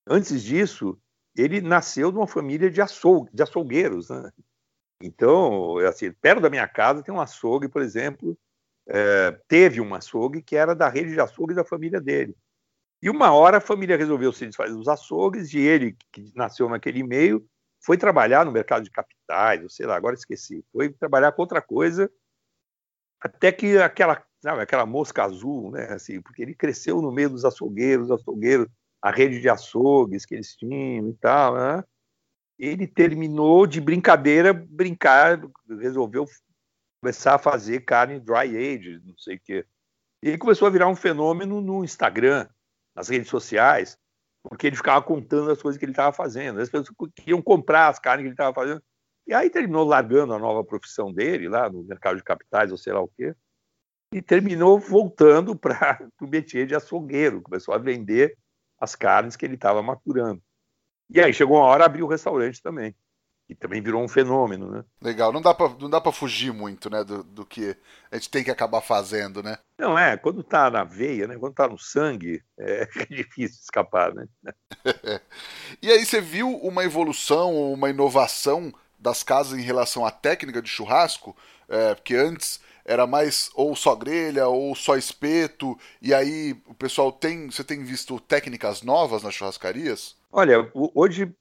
B: antes disso, ele nasceu de uma família de, açougue, de açougueiros. Né? Então, assim, perto da minha casa tem um açougue, por exemplo, uh, teve um açougue que era da rede de açougue da família dele. E uma hora a família resolveu se desfazer dos açougues e ele, que nasceu naquele meio, foi trabalhar no mercado de capitais, ou sei lá, agora esqueci. Foi trabalhar com outra coisa, até que aquela, sabe, aquela mosca azul, né, assim, porque ele cresceu no meio dos açougueiros, açougueiros, a rede de açougues que eles tinham e tal, né? Ele terminou de brincadeira, brincar, resolveu começar a fazer carne dry age, não sei o quê. E ele começou a virar um fenômeno no Instagram, nas redes sociais, porque ele ficava contando as coisas que ele estava fazendo. As pessoas queriam comprar as carnes que ele estava fazendo. E aí terminou largando a nova profissão dele lá no mercado de capitais ou sei lá o quê, e terminou voltando para o métier de açougueiro, começou a vender as carnes que ele estava maturando. E aí chegou uma hora abrir o restaurante também e também virou um fenômeno, né?
A: Legal, não dá para não dá para fugir muito, né, do, do que a gente tem que acabar fazendo, né?
B: Não é, quando tá na veia, né, quando tá no sangue, é, é difícil escapar, né?
A: e aí você viu uma evolução uma inovação das casas em relação à técnica de churrasco, é, porque antes era mais ou só grelha ou só espeto, e aí o pessoal tem, você tem visto técnicas novas nas churrascarias?
B: Olha, hoje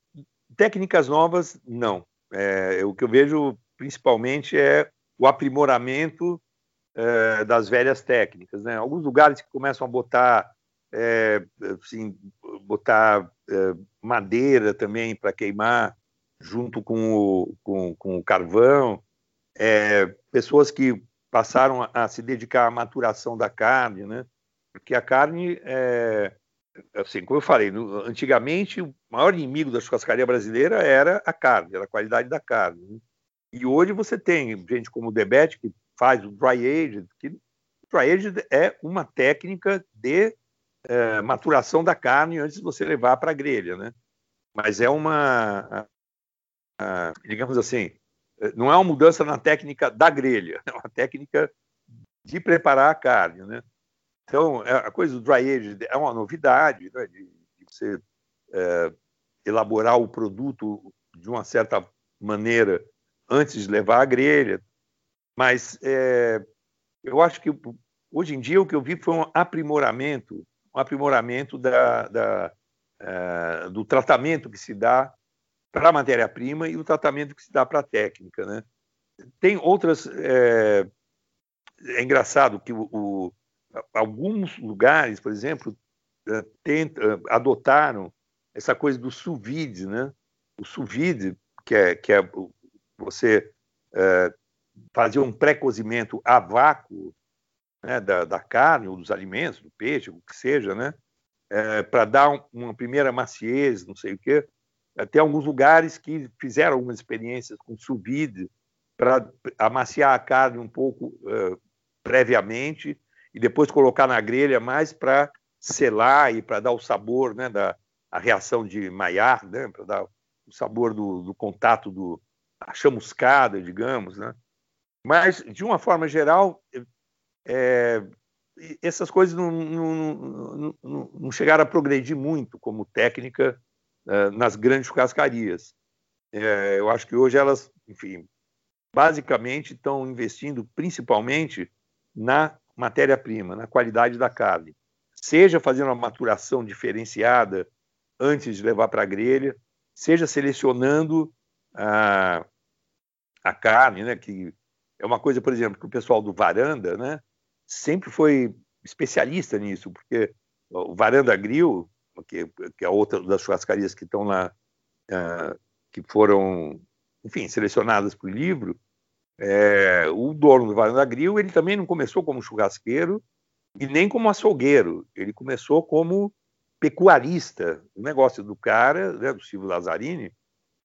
B: Técnicas novas, não. É, o que eu vejo principalmente é o aprimoramento é, das velhas técnicas. Né? Alguns lugares que começam a botar, é, assim, botar é, madeira também para queimar junto com o, com, com o carvão, é, pessoas que passaram a, a, se dedicar à maturação da carne, né? porque a carne é, assim, como eu falei, no, antigamente o maior inimigo da churrascaria brasileira era a carne, era a qualidade da carne. Né? E hoje você tem gente como o Debet, que faz o dry aged, que dry aged é uma técnica de é, maturação da carne antes de você levar para a grelha, né? Mas é uma, a, a, digamos assim, não é uma mudança na técnica da grelha, é uma técnica de preparar a carne, né? Então, é, a coisa do dry age é uma novidade, né, de, de, você é, elaborar o produto de uma certa maneira antes de levar à grelha. Mas é, eu acho que hoje em dia o que eu vi foi um aprimoramento, um aprimoramento da, da, é, do tratamento que se dá para a matéria-prima e o tratamento que se dá para a técnica. Né? Tem outras. É, é engraçado que o, o alguns lugares, por exemplo, eh, tenta, eh, adotaram essa coisa do sous vide, né? O sous vide, que é, que é você é, fazer um pré-cozimento a vácuo né, da, da, carne ou dos alimentos, do peixe, o que seja, né? É, para dar um, uma primeira maciez, não sei o quê. Tem alguns lugares que fizeram algumas experiências com sous vide para amaciar a carne um pouco uh, previamente e depois colocar na grelha mais para selar e para dar o sabor né, da a reação de Maillard, né, para dar o sabor do, do contato do a chamuscada, digamos, né? Mas de uma forma geral, é, essas coisas não, não, não, não, chegaram a progredir muito como técnica nas grandes churrascarias. É, eu acho que hoje elas, enfim, basicamente estão investindo principalmente na matéria-prima, na qualidade da carne. Seja fazendo uma maturação diferenciada antes de levar para a grelha, seja selecionando a, a carne, né, que é uma coisa, por exemplo, que o pessoal do Varanda né, sempre foi especialista nisso, porque o Varanda Grill, que, que é outra das churrascarias que estão lá, uh, que foram, enfim, selecionadas para o livro, é, o dono do Varanda Grill, ele também não começou como churrasqueiro e nem como açougueiro. Ele começou como pecuarista. O negócio do cara, né, do Silvio Lazzarini,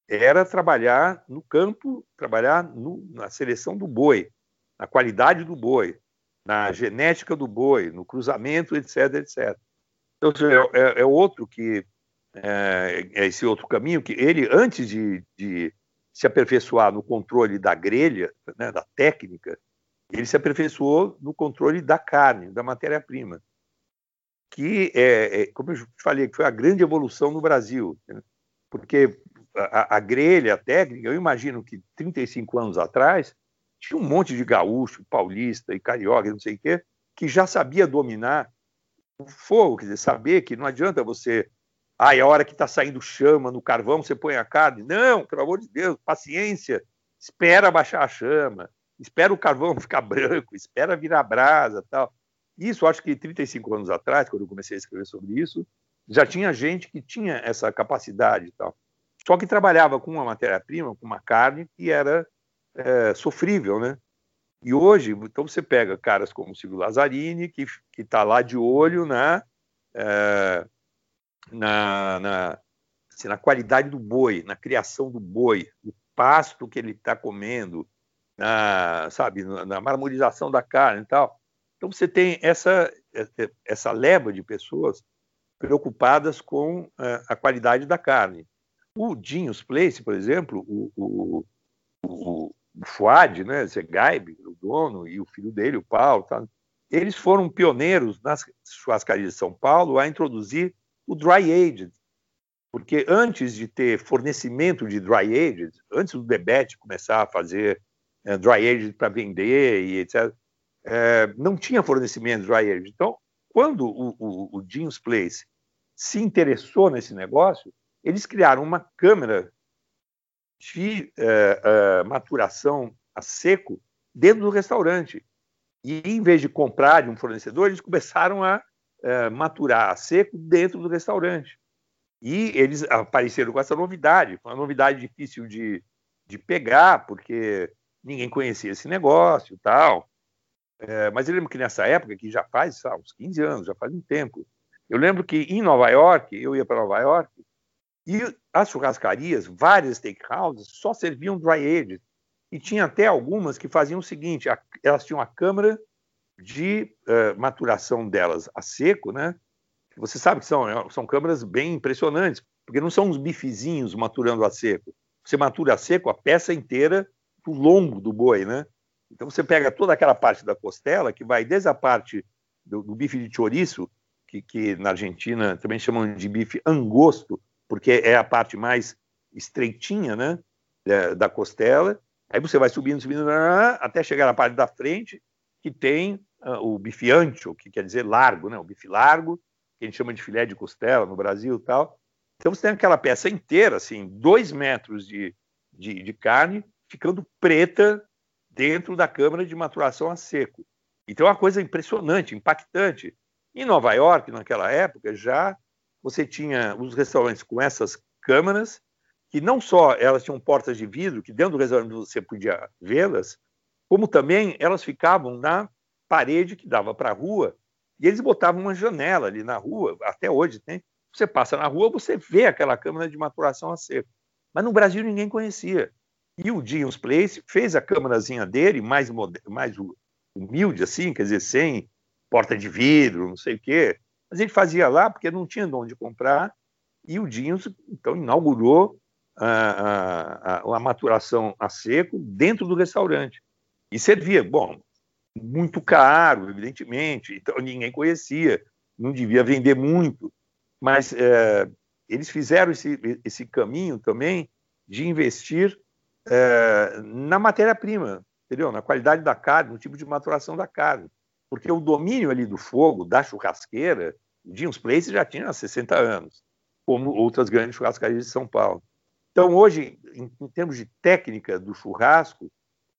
B: era trabalhar no campo, trabalhar no, na seleção do boi, na qualidade do boi, na genética do boi, no cruzamento, etc, etc. Então, é, é, outro que é, é, esse outro caminho que ele, antes de, de se aperfeiçoar no controle da grelha, né, da técnica, ele se aperfeiçoou no controle da carne, da matéria-prima, que, é, é, como eu falei, que foi a grande evolução no Brasil, né? porque a, a, grelha, a técnica, eu imagino que 35 anos atrás, tinha um monte de gaúcho, paulista e carioca, não sei o quê, que já sabia dominar fogo, quer dizer, saber que não adianta você ah, é a hora que está saindo chama no carvão, você põe a carne. Não, pelo amor de Deus, paciência. Espera baixar a chama, espera o carvão ficar branco, espera virar brasa tal. Isso, acho que 35 anos atrás, quando eu comecei a escrever sobre isso, já tinha gente que tinha essa capacidade e tal. Só que trabalhava com uma matéria-prima, com uma carne que era é, sofrível, né? E hoje, então você pega caras como o Silvio Lazzarini, que está lá de olho na, é, na, na, assim, na qualidade do boi, na criação do boi, pasto que ele está comendo, na, sabe, na marmorização da carne e tal. Então você tem essa, essa leva de pessoas preocupadas com eh, a qualidade da carne. O Dinhos Place, por exemplo, o, o, o, o Fuad, né, Zegaib, o dono, e o filho dele, o Paulo, tá, eles foram pioneiros nas churrascarias de São Paulo a introduzir o dry aged, porque antes de ter fornecimento de dry aged, antes do Debete começar a fazer é, dry aged para vender e etc, é, não tinha fornecimento de dry aged. Então, quando o, o, o Jeans Place se interessou nesse negócio, eles criaram uma câmera de é, é, maturação a seco dentro do restaurante. E em vez de comprar de um fornecedor, eles começaram a é, maturar a seco dentro do restaurante. E eles apareceram com essa novidade, uma novidade difícil de, de pegar, porque ninguém conhecia esse negócio tal. É, mas eu lembro que nessa época, que já faz sabe, uns 15 anos, já faz um tempo, eu lembro que em Nova York, eu ia para Nova York, e as churrascarias, várias steakhouses, só serviam dry aged. E tinha até algumas que faziam o seguinte: a, elas tinham a câmara de uh, maturação delas a seco, né? Você sabe que são, são câmaras bem impressionantes, porque não são uns bifezinhos maturando a seco. Você matura a seco a peça inteira do lombo do boi, né? Então você pega toda aquela parte da costela, que vai desde a parte do, do bife de chouriço, que, que, na Argentina também chamam de bife angosto, porque é a parte mais estreitinha, né, da, costela. Aí você vai subindo, subindo, até chegar na parte da frente, que tem uh, o bife ancho, que quer dizer largo, né, o bife largo, que a gente chama de filé de costela no Brasil e tal. Então você tem aquela peça inteira, assim, dois metros de, de, de carne, ficando preta dentro da câmara de maturação a seco. Então é uma coisa impressionante, impactante. Em Nova York, naquela época, já você tinha os restaurantes com essas câmaras, que não só elas tinham portas de vidro, que dentro do restaurante você podia vê-las, como também elas ficavam na parede que dava para a rua, e eles botavam uma janela ali na rua, até hoje tem. Você passa na rua, você vê aquela câmara de maturação a seco. Mas no Brasil ninguém conhecia. E o Dions Place fez a câmerazinha dele, mais, mais humilde, assim, quer dizer, sem porta de vidro, não sei o quê. Mas ele fazia lá porque não tinha de onde comprar. E o Dions, então, inaugurou a, a, a, maturação a seco dentro do restaurante. E servia, bom, muito caro, evidentemente, então ninguém conhecia, não devia vender muito. Mas é, eles fizeram esse, esse caminho também de investir é, na matéria-prima, entendeu? Na qualidade da carne, no tipo de maturação da carne. Porque o domínio ali do fogo, da churrasqueira, Jeans Place já tinha 60 anos, como outras grandes churrascarias de São Paulo. Então, hoje, em, em termos de técnica do churrasco,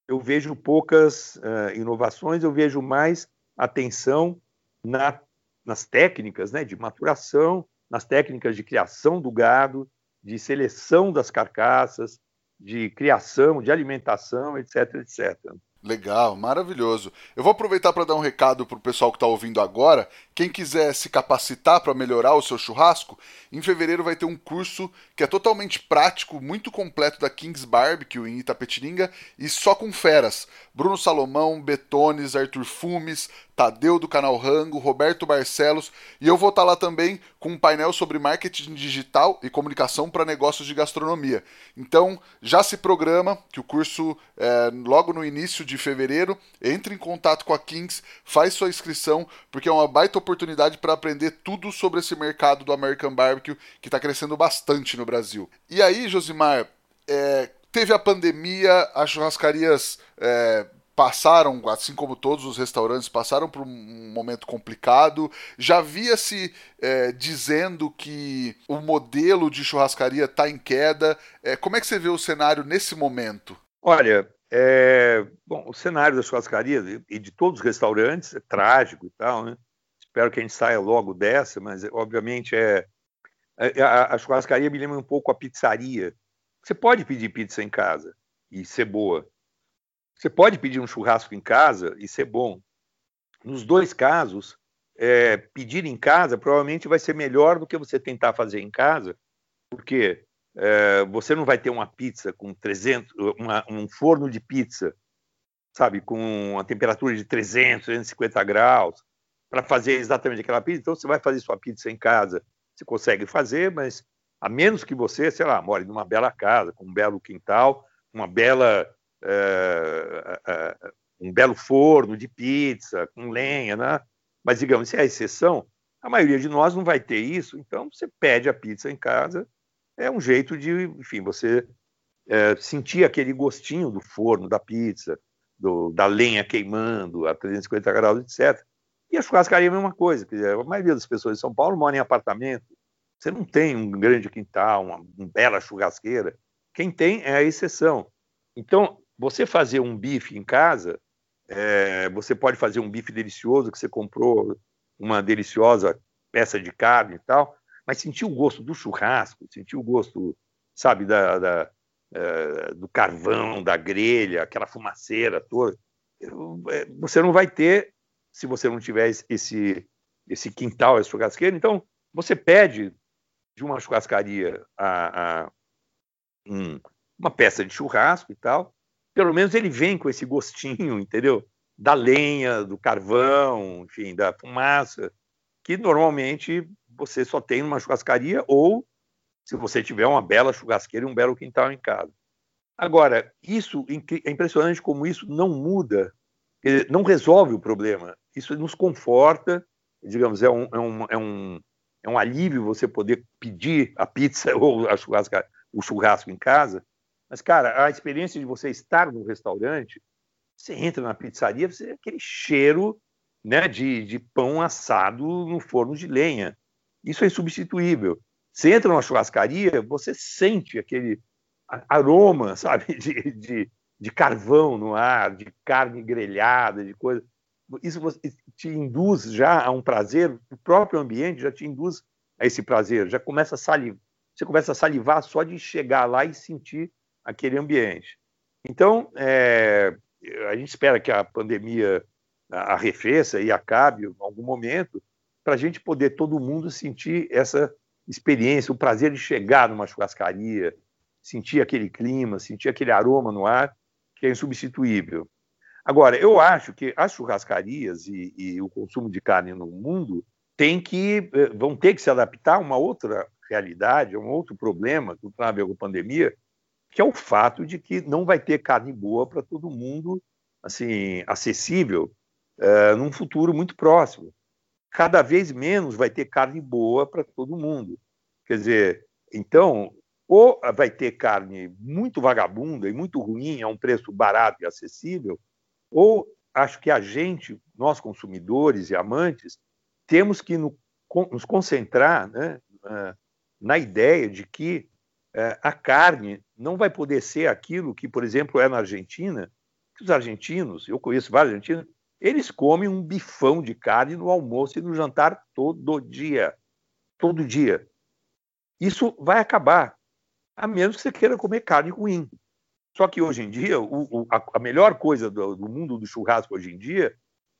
B: eu vejo poucas uh, inovações, eu vejo mais atenção na, nas técnicas né, de maturação, nas técnicas de criação do gado, de seleção das carcaças, de criação, de alimentação, etc, etc.
A: Legal, maravilhoso. Eu vou aproveitar para dar um recado para o pessoal que está ouvindo agora. Quem quiser se capacitar para melhorar o seu churrasco, em fevereiro vai ter um curso que é totalmente prático, muito completo da Kings Barbecue em Itapetininga e só com feras. Bruno Salomão, Betones, Arthur Fumes, Tadeu do canal Rango, Roberto Barcelos e eu vou estar tá lá também com um painel sobre marketing digital e comunicação para negócios de gastronomia. Então já se programa que o curso é, logo no início de fevereiro entre em contato com a Kings, faz sua inscrição porque é uma baita oportunidade para aprender tudo sobre esse mercado do American Barbecue que está crescendo bastante no Brasil. E aí, Josimar, é, teve a pandemia, as churrascarias é, passaram, assim como todos os restaurantes, passaram por um momento complicado. Já via-se é, dizendo que o modelo de churrascaria está em queda. É, como é que você vê o cenário nesse momento?
B: Olha, é, bom, o cenário da churrascaria e de todos os restaurantes é trágico e tal, né? Espero que a gente saia logo dessa, mas obviamente é, é a, a churrascaria me lembra um pouco a pizzaria. Você pode pedir pizza em casa e ser boa, você pode pedir um churrasco em casa e ser bom. Nos dois casos, é, pedir em casa provavelmente vai ser melhor do que você tentar fazer em casa, porque é, você não vai ter uma pizza com 300, uma, um forno de pizza, sabe, com a temperatura de 300, 350 graus, para fazer exatamente aquela pizza. Então, você vai fazer sua pizza em casa, você consegue fazer, mas a menos que você, sei lá, more numa bela casa, com um belo quintal, uma bela, é, é, um belo forno de pizza, com lenha, né? Mas, digamos, se é a exceção, a maioria de nós não vai ter isso, então você pede a pizza em casa, é um jeito de, enfim, você é, sentir aquele gostinho do forno, da pizza, do, da lenha queimando a 350 graus, etc. E a churrascaria é a mesma coisa, dizer, a maioria das pessoas de São Paulo mora em apartamento, você não tem um grande quintal, uma, uma bela churrasqueira, quem tem é a exceção. Então, você fazer um bife em casa, é, você pode fazer um bife delicioso que você comprou uma deliciosa peça de carne e tal, mas sentir o gosto do churrasco, sentir o gosto, sabe, da, da é, do carvão, da grelha, aquela fumaceira toda, é, você não vai ter se você não tiver esse, esse quintal, essa churrasqueira. Então, você pede de uma churrascaria a, a um, uma peça de churrasco e tal, pelo menos ele vem com esse gostinho, entendeu? Da lenha, do carvão, enfim, da fumaça, que normalmente você só tem numa churrascaria ou se você tiver uma bela churrasqueira e um belo quintal em casa. Agora, isso é impressionante como isso não muda, não resolve o problema. Isso nos conforta, digamos, é um, é um, é um, é um alívio você poder pedir a pizza ou a o churrasco em casa, mas, cara, a experiência de você estar no restaurante, você entra na pizzaria, você aquele cheiro né, de, de pão assado no forno de lenha. Isso é insubstituível. Você entra numa churrascaria, você sente aquele aroma, sabe, de, de, de carvão no ar, de carne grelhada, de coisa. Isso te induz já a um prazer, o próprio ambiente já te induz a esse prazer, já começa a salivar, você começa a salivar só de chegar lá e sentir aquele ambiente. Então, é, a gente espera que a pandemia arrefeça e acabe em algum momento, para a gente poder todo mundo sentir essa experiência, o prazer de chegar numa churrascaria, sentir aquele clima, sentir aquele aroma no ar, que é insubstituível. Agora, eu acho que as churrascarias e, e o consumo de carne no mundo tem que, eh, vão ter que se adaptar a uma outra realidade, a um outro problema que tem a ver com a pandemia, que é o fato de que não vai ter carne boa para todo mundo, assim, acessível, uh, num futuro muito próximo. Cada vez menos vai ter carne boa para todo mundo. Quer dizer, então, ou vai ter carne muito vagabunda e muito ruim a um preço barato e acessível, ou acho que a gente, nós consumidores e amantes, temos que nos concentrar né, na ideia de que a carne não vai poder ser aquilo que, por exemplo, é na Argentina. Os argentinos, eu conheço vários argentinos, eles comem um bifão de carne no almoço e no jantar todo dia. Todo dia. Isso vai acabar, a menos que você queira comer carne ruim. Só que hoje em dia, o, o, a, a, melhor coisa do, do, mundo do churrasco hoje em dia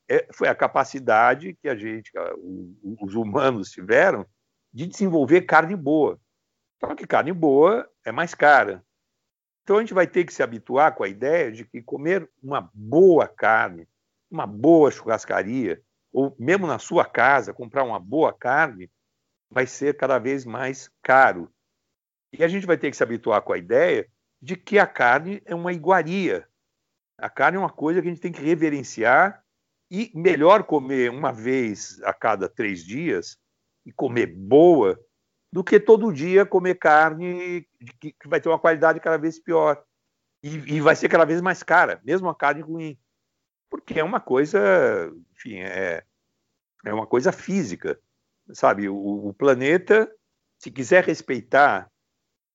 B: é, foi a capacidade que a gente, o, os humanos tiveram de desenvolver carne boa. Só que carne boa é mais cara. Então a gente vai ter que se habituar com a ideia de que comer uma boa carne, uma boa churrascaria, ou mesmo na sua casa, comprar uma boa carne, vai ser cada vez mais caro. E a gente vai ter que se habituar com a ideia de que a carne é uma iguaria. A carne é uma coisa que a gente tem que reverenciar e melhor comer uma vez a cada três dias e comer boa do que todo dia comer carne que, vai ter uma qualidade cada vez pior. E, e, vai ser cada vez mais cara, mesmo a carne ruim. Porque é uma coisa, enfim, é, é uma coisa física. Sabe, o, o planeta, se quiser respeitar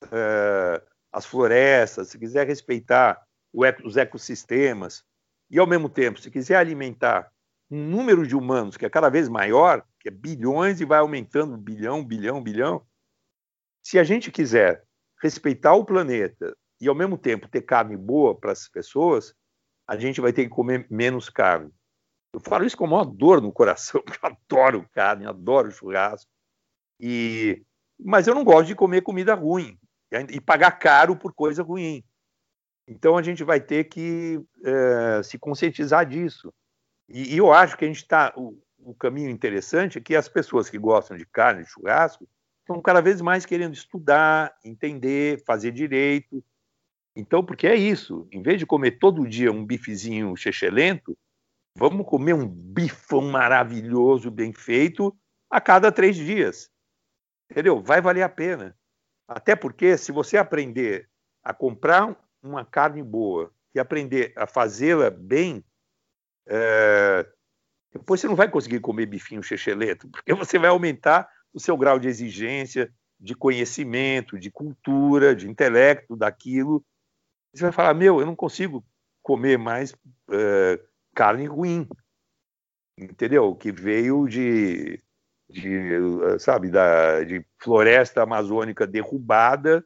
B: uh, as florestas, se quiser respeitar eco, os ecossistemas, e ao mesmo tempo, se quiser alimentar um número de humanos que é cada vez maior, que é bilhões e vai aumentando bilhão, bilhão, bilhão. Se a gente quiser respeitar o planeta e ao mesmo tempo ter carne boa para as pessoas, a gente vai ter que comer menos carne. Eu falo isso com a maior dor no coração, porque eu adoro carne, adoro churrasco. E mas eu não gosto de comer comida ruim. e pagar caro por coisa ruim. Então a gente vai ter que é, se conscientizar disso. E, e, eu acho que a gente está. O, o, caminho interessante é que as pessoas que gostam de carne, de churrasco, estão cada vez mais querendo estudar, entender, fazer direito. Então, porque é isso. Em vez de comer todo dia um bifezinho chechelento, vamos comer um bifão maravilhoso, bem feito, a cada três dias. Entendeu? Vai valer a pena. Até porque, se você aprender a comprar uma carne boa e aprender a fazê-la bem, é... depois você não vai conseguir comer bifinho checheleto, porque você vai aumentar o seu grau de exigência, de conhecimento, de cultura, de intelecto daquilo. Você vai falar: meu, eu não consigo comer mais é, carne ruim, entendeu? Que veio de, de sabe, da, de floresta amazônica derrubada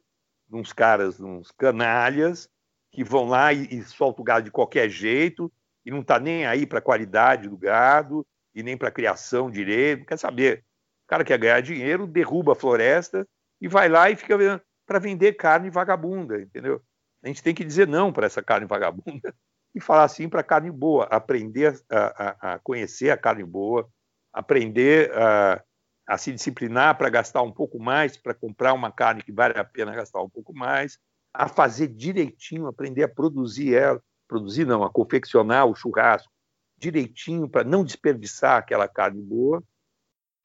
B: uns caras, uns canalhas, que vão lá e, e soltam o gado de qualquer jeito e não está nem aí para a qualidade do gado e nem para a criação direito, quer saber. O cara quer ganhar dinheiro, derruba a floresta e vai lá e fica para vender carne vagabunda, entendeu? A gente tem que dizer não para essa carne vagabunda e falar sim para carne boa, aprender a, a, a, conhecer a carne boa, aprender a, a se disciplinar para gastar um pouco mais, para comprar uma carne que vale a pena gastar um pouco mais, a fazer direitinho, aprender a produzir ela, produzir não, a confeccionar o churrasco direitinho para não desperdiçar aquela carne boa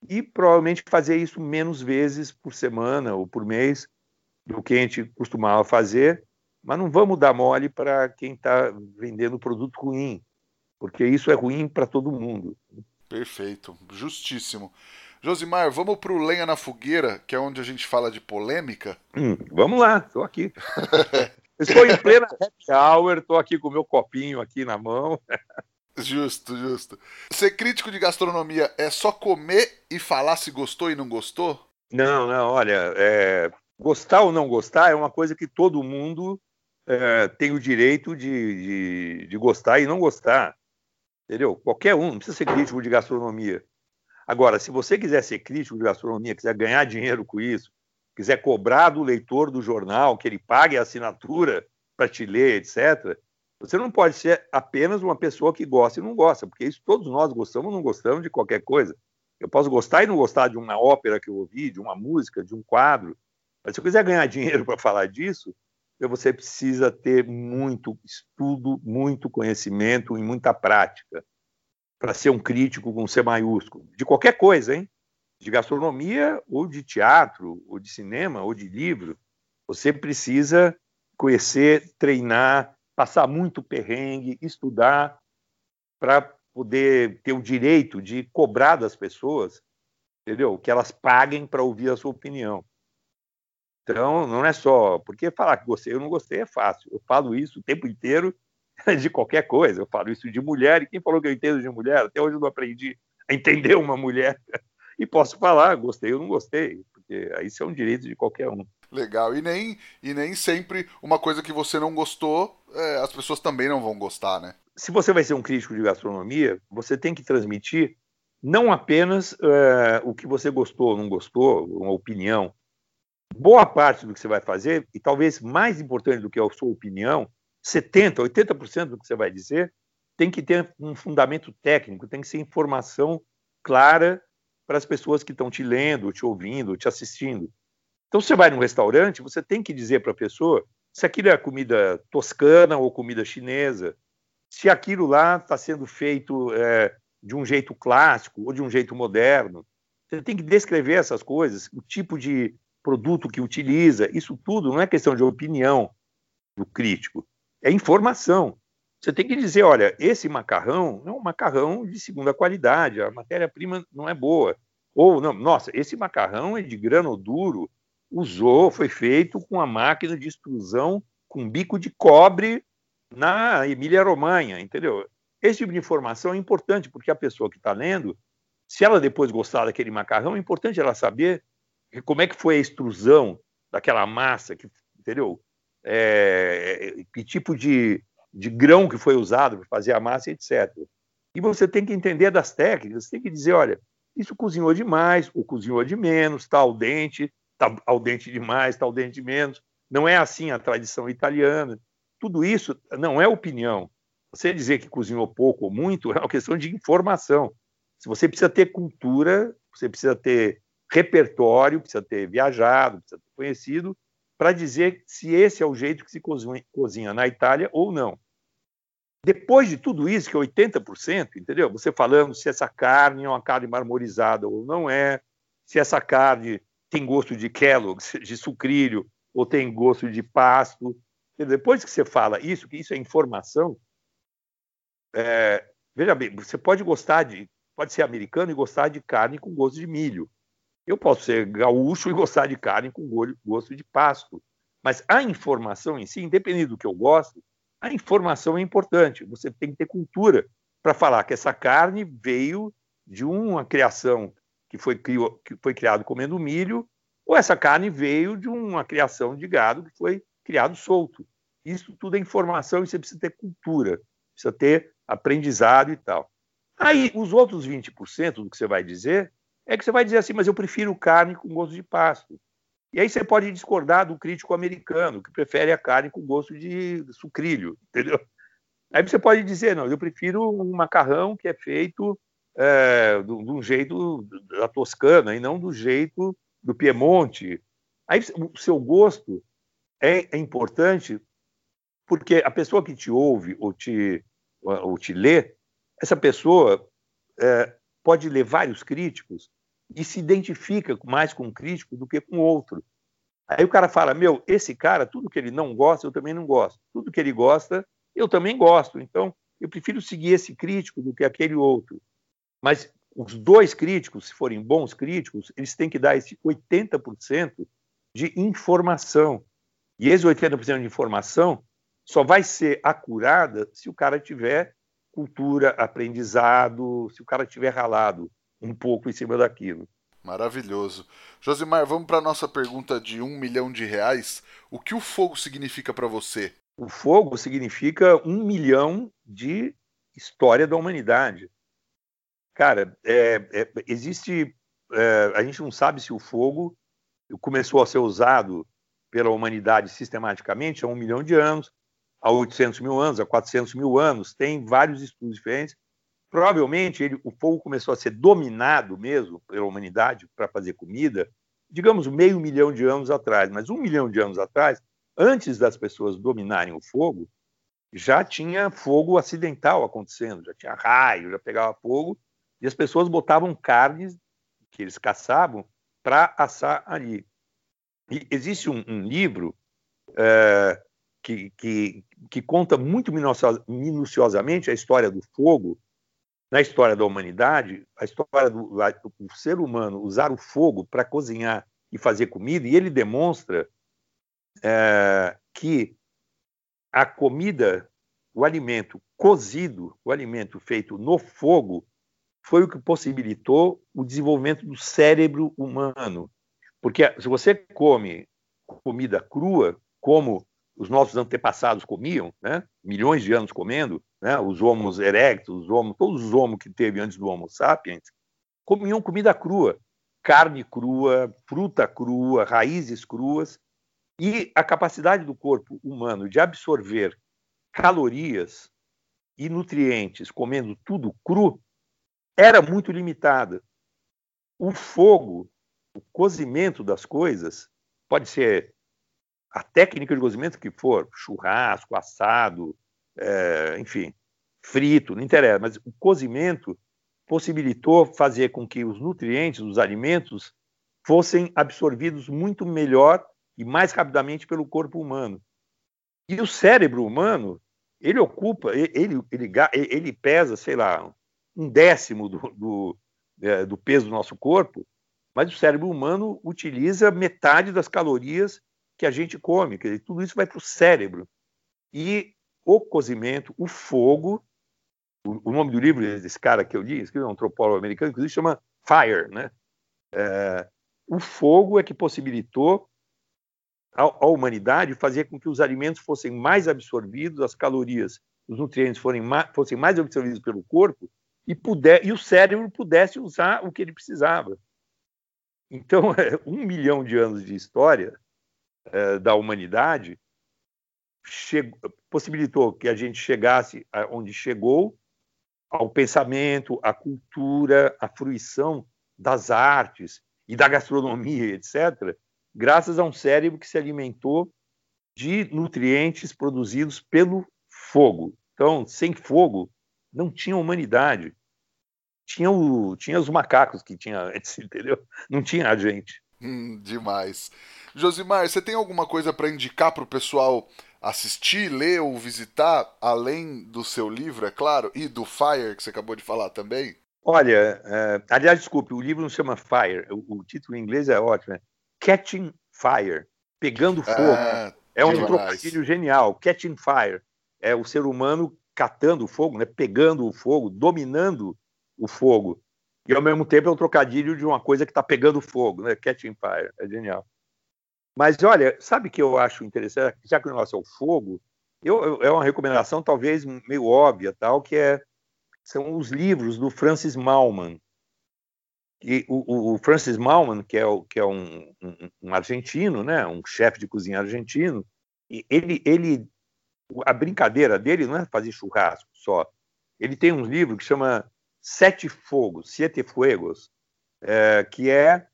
B: e provavelmente fazer isso menos vezes por semana ou por mês do que a gente costumava fazer, mas não vamos dar mole para quem está vendendo produto ruim, porque isso é ruim para todo mundo.
A: Perfeito, justíssimo. Josimar, vamos pro Lenha na Fogueira, que é onde a gente fala de polêmica?
B: Hum, vamos lá, estou aqui. Estou em plena happy hour, estou aqui com o meu copinho aqui na mão.
A: Justo, justo. Ser crítico de gastronomia é só comer e falar se gostou e não gostou?
B: Não, não, olha, é, gostar ou não gostar é uma coisa que todo mundo é, tem o direito de, de, de gostar e não gostar. Entendeu? Qualquer um, não precisa ser crítico de gastronomia. Agora, se você quiser ser crítico de gastronomia, quiser ganhar dinheiro com isso, quiser cobrar do leitor do jornal que ele pague a assinatura para te ler, etc., você não pode ser apenas uma pessoa que gosta e não gosta, porque isso todos nós gostamos ou não gostamos de qualquer coisa. Eu posso gostar e não gostar de uma ópera que eu ouvi, de uma música, de um quadro, mas se eu quiser ganhar dinheiro para falar disso, você precisa ter muito estudo, muito conhecimento e muita prática para ser um crítico com C maiúsculo, de qualquer coisa, hein? De gastronomia, ou de teatro, ou de cinema, ou de livro. Você precisa conhecer, treinar, passar muito perrengue, estudar, para poder ter o direito de cobrar das pessoas, entendeu? Que elas paguem para ouvir a sua opinião. Então, não é só. Porque falar que gostei ou não gostei é fácil. Eu falo isso o tempo inteiro de qualquer coisa. Eu falo isso de mulher, e quem falou que eu entendo de mulher? Até hoje eu não aprendi a entender uma mulher. E posso falar, gostei ou não gostei, porque aí isso é um direito de qualquer um.
A: Legal, e nem, e nem sempre uma coisa que você não gostou, é, as pessoas também não vão gostar, né?
B: Se você vai ser um crítico de gastronomia, você tem que transmitir não apenas é, o que você gostou ou não gostou, uma opinião. Boa parte do que você vai fazer, e talvez mais importante do que a sua opinião, 70%, 80% do que você vai dizer tem que ter um fundamento técnico, tem que ser informação clara para as pessoas que estão te lendo, te ouvindo, te assistindo. Então, você vai num restaurante, você tem que dizer para a pessoa se aquilo é comida toscana ou comida chinesa, se aquilo lá está sendo feito é, de um jeito clássico ou de um jeito moderno. Você tem que descrever essas coisas, o tipo de produto que utiliza, isso tudo não é questão de opinião do crítico, é informação. Você tem que dizer, olha, esse macarrão é um macarrão de segunda qualidade, a matéria-prima não é boa. Ou, não, nossa, esse macarrão é de grano duro, usou, foi feito com a máquina de extrusão com bico de cobre na Emília-Romanha, entendeu? Esse tipo de informação é importante, porque a pessoa que está lendo, se ela depois gostar daquele macarrão, é importante ela saber como é que foi a extrusão daquela massa, que, entendeu? é, que tipo de, de grão que foi usado para fazer a massa, etc. E você tem que entender das técnicas, tem que dizer, olha, isso cozinhou demais, ou cozinhou de menos, está al dente, está al dente demais, está al dente de menos. não é assim a tradição italiana. Tudo isso não é opinião. Você dizer que cozinhou pouco ou muito é uma questão de informação. Se você precisa ter cultura, você precisa ter repertório, precisa ter viajado, precisa ter conhecido, para dizer se esse é o jeito que se cozinha na Itália ou não. Depois de tudo isso, que é 80%, entendeu? Você falando se essa carne é uma carne marmorizada ou não é, se essa carne tem gosto de Kellogg's, de sucrilho, ou tem gosto de pasto. Depois que você fala isso, que isso é informação, é, veja bem, você pode gostar de, pode ser americano e gostar de carne com gosto de milho. Eu posso ser gaúcho e gostar de carne com gosto de pasto. Mas a informação em si, independente do que eu gosto, a informação é importante. Você tem que ter cultura para falar que essa carne veio de uma criação que foi, criou, que foi criado comendo milho, ou essa carne veio de uma criação de gado que foi criado solto. Isso tudo é informação e você precisa ter cultura, precisa ter aprendizado e tal. Aí, os outros 20% do que você vai dizer é que você vai dizer assim, mas eu prefiro carne com gosto de pasto. E aí você pode discordar do crítico americano, que prefere a carne com gosto de sucrilho, entendeu? Aí você pode dizer, não, eu prefiro um macarrão que é feito é, de, um jeito da Toscana e não do jeito do Piemonte. Aí o seu gosto é, é importante porque a pessoa que te ouve ou te, ou te lê, essa pessoa é, pode ler vários críticos e se identifica mais com um crítico do que com outro. Aí o cara fala: Meu, esse cara, tudo que ele não gosta, eu também não gosto. Tudo que ele gosta, eu também gosto. Então, eu prefiro seguir esse crítico do que aquele outro. Mas os dois críticos, se forem bons críticos, eles têm que dar esse 80% de informação. E esse 80% de informação só vai ser acurada se o cara tiver cultura, aprendizado, se o cara tiver ralado um pouco em cima daquilo.
A: Maravilhoso. Josimar, vamos para a nossa pergunta de um milhão de reais. O que o fogo significa para você?
B: O fogo significa um milhão de história da humanidade. Cara, é, é, existe. É, a gente não sabe se o fogo começou a ser usado pela humanidade sistematicamente há um milhão de anos, há 800 mil anos, há 400 mil anos, tem vários estudos diferentes. Provavelmente ele, o fogo começou a ser dominado mesmo pela humanidade para fazer comida, digamos, meio milhão de anos atrás. Mas um milhão de anos atrás, antes das pessoas dominarem o fogo, já tinha fogo acidental acontecendo, já tinha raio, já pegava fogo, e as pessoas botavam carnes que eles caçavam para assar ali. E existe um, um livro é, que, que, que conta muito minuciosamente a história do fogo na história da humanidade, a história do, ser humano usar o fogo para cozinhar e fazer comida, e ele demonstra é, que a comida, o alimento cozido, o alimento feito no fogo, foi o que possibilitou o desenvolvimento do cérebro humano. Porque se você come comida crua, como os nossos antepassados comiam, né? milhões de anos comendo, né? os homos erectus, os homos, todos os homos que teve antes do Homo sapiens, comiam comida crua, carne crua, fruta crua, raízes cruas, e a capacidade do corpo humano de absorver calorias e nutrientes comendo tudo cru era muito limitada. O fogo, o cozimento das coisas, pode ser a técnica de cozimento que for, churrasco, assado, é, enfim, frito, não interessa, mas o cozimento possibilitou fazer com que os nutrientes dos alimentos fossem absorvidos muito melhor e mais rapidamente pelo corpo humano. E o cérebro humano, ele ocupa, ele, ele, ele pesa, sei lá, um décimo do, do, é, do peso do nosso corpo, mas o cérebro humano utiliza metade das calorias que a gente come, quer dizer, tudo isso vai para o cérebro. E o cozimento, o fogo, o, o, nome do livro desse cara que eu li, que é um antropólogo americano, inclusive chama Fire, né? É, o fogo é que possibilitou a, humanidade fazer com que os alimentos fossem mais absorvidos, as calorias, os nutrientes mais, fossem mais absorvidos pelo corpo e, puder, e o cérebro pudesse usar o que ele precisava. Então, um milhão de anos de história eh, da humanidade possibilitou que a gente chegasse onde chegou ao pensamento, à cultura, à fruição das artes e da gastronomia, etc., graças a um cérebro que se alimentou de nutrientes produzidos pelo fogo. Então, sem fogo, não tinha humanidade. Tinha, o, tinha os macacos que tinha antes, entendeu? Não tinha a gente.
A: Hum, demais. Josimar, você tem alguma coisa para indicar para o pessoal assistir, ler ou visitar, além do seu livro, é claro, e do Fire, que você acabou de falar também?
B: Olha, uh, aliás, desculpe, o livro não se chama Fire, o, o título em inglês é ótimo, é Catching Fire, Pegando Fogo. Ah, é um trocadilho genial, Catching Fire. É o ser humano catando o fogo, né, pegando o fogo, dominando o fogo. E ao mesmo tempo é um trocadilho de uma coisa que está pegando fogo, né? Catching Fire. É genial. Mas olha, sabe que eu acho interessante, já que o negócio é o fogo, eu, eu, é uma recomendação talvez meio óbvia, tal, que é são os livros do Francis Malman. E o, o Francis Malman, que é, o, que é um, um, um, argentino, né, um chefe de cozinha argentino, ele, ele, a brincadeira dele não é fazer churrasco só. Ele tem um livro que chama Sete Fogos, Siete Fuegos, é, que é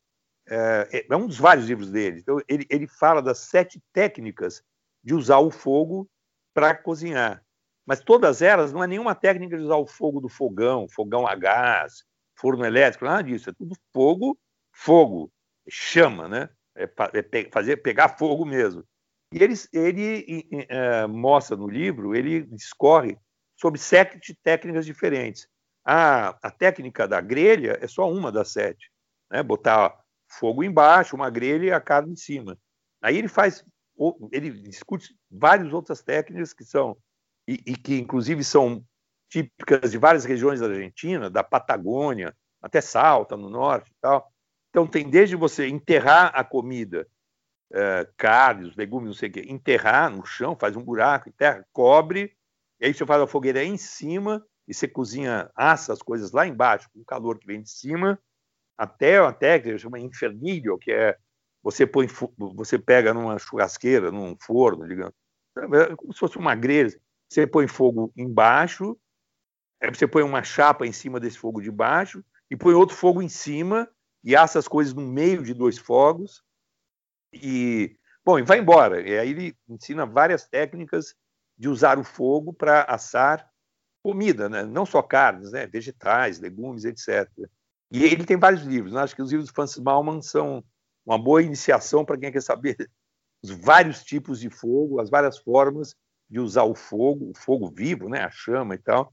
B: é, é um dos vários livros dele. Então, ele, ele fala das sete técnicas de usar o fogo para cozinhar. Mas todas elas não é nenhuma técnica de usar o fogo do fogão, fogão a gás, forno elétrico, nada disso. É tudo fogo, fogo, chama, né? É, é fazer, pegar fogo mesmo. E ele, ele é, mostra no livro, ele discorre sobre sete técnicas diferentes. A, a técnica da grelha é só uma das sete. Né? Botar fogo embaixo, uma grelha e a carne em cima. Aí ele faz, ele discute várias outras técnicas que são, e, e que inclusive são típicas de várias regiões da Argentina, da Patagônia, até Salta, no norte e tal. Então, tem desde você enterrar a comida, é, carnes, legumes, não sei o quê, enterrar no chão, faz um buraco, enterra, cobre, e aí você faz a fogueira em cima, e você cozinha, assa as coisas lá embaixo, com o calor que vem de cima, até uma técnica chama infernilho, que é você põe você pega numa churrasqueira, num forno, digamos, é como se fosse uma grelha, você põe fogo embaixo, aí você põe uma chapa em cima desse fogo de baixo e põe outro fogo em cima e assa as coisas no meio de dois fogos e bom, e vai embora. E aí ele ensina várias técnicas de usar o fogo para assar comida, né? não só carnes, né? vegetais, legumes, etc. E ele tem vários livros. Né? Acho que os livros do Francis Bauman são uma boa iniciação para quem quer saber os vários tipos de fogo, as várias formas de usar o fogo, o fogo vivo, né, a chama e tal,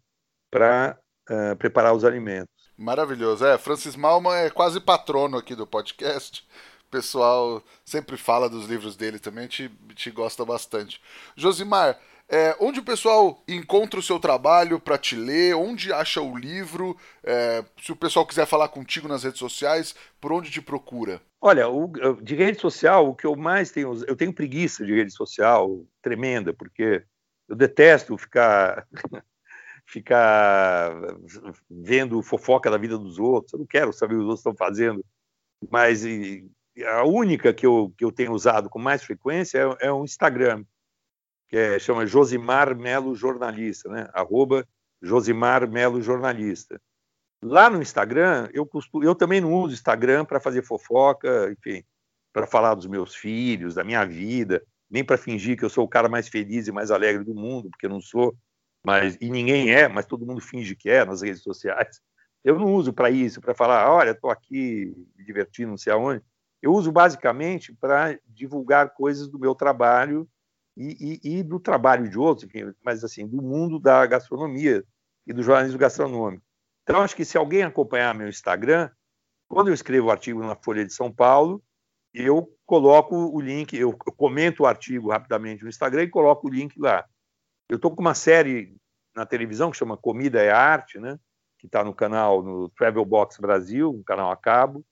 B: para uh, preparar os alimentos.
A: Maravilhoso. É, Francis Malman é quase patrono aqui do podcast. O pessoal sempre fala dos livros dele também, te, te gosta bastante. Josimar, é, onde o pessoal encontra o seu trabalho para te ler? Onde acha o livro? É, se o pessoal quiser falar contigo nas redes sociais, por onde te procura?
B: Olha, o, de rede social, o que eu mais tenho. Eu tenho preguiça de rede social tremenda, porque eu detesto ficar. ficar vendo fofoca da vida dos outros. Eu não quero saber o que os outros estão fazendo. Mas e, a única que eu, que eu tenho usado com mais frequência é, é o Instagram que é, chama Josimar Melo Jornalista, né? Arroba Josimar Melo Jornalista. Lá no Instagram, eu, costumo, eu também não uso Instagram para fazer fofoca, enfim, para falar dos meus filhos, da minha vida, nem para fingir que eu sou o cara mais feliz e mais alegre do mundo, porque eu não sou, mas e ninguém é, mas todo mundo finge que é nas redes sociais. Eu não uso para isso, para falar, olha, estou aqui me divertindo, não sei aonde. Eu uso basicamente para divulgar coisas do meu trabalho e, e, e, do trabalho de outros, enfim, mas assim, do mundo da gastronomia e do jornalismo gastronômico. Então, acho que se alguém acompanhar meu Instagram, quando eu escrevo o artigo na Folha de São Paulo, eu coloco o link, eu comento o artigo rapidamente no Instagram e coloco o link lá. Eu estou com uma série na televisão que chama Comida é Arte, né? que está no canal, no Travel Box Brasil, um canal a cabo.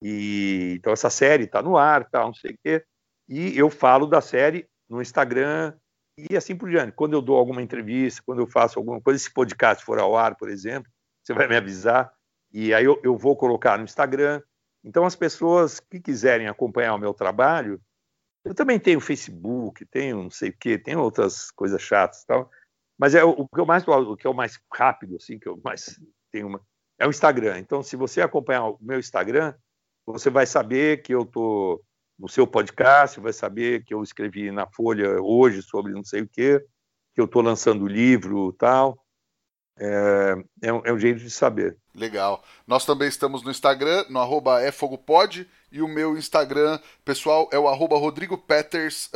B: E, então, essa série está no ar, tal, não sei o quê. E eu falo da série no Instagram e assim por diante. Quando eu dou alguma entrevista, quando eu faço alguma coisa, se podcast for ao ar, por exemplo, você vai me avisar e aí eu, eu vou colocar no Instagram. Então, as pessoas que quiserem acompanhar o meu trabalho, Eu também tenho Facebook, tenho não sei o quê, tenho outras coisas chatas tal. Mas é o, o que eu mais o que é o mais rápido, assim, que eu mais tenho uma, é o Instagram. Então, se você acompanhar o meu Instagram, você vai saber que eu tô no seu podcast, vai saber que eu escrevi na Folha hoje sobre não sei o quê, que eu estou lançando livro tal. É, é, um, é, um, jeito de saber.
A: Legal. Nós também estamos no Instagram, no arroba efogopod, e o meu Instagram pessoal é o arroba rodrigopeters.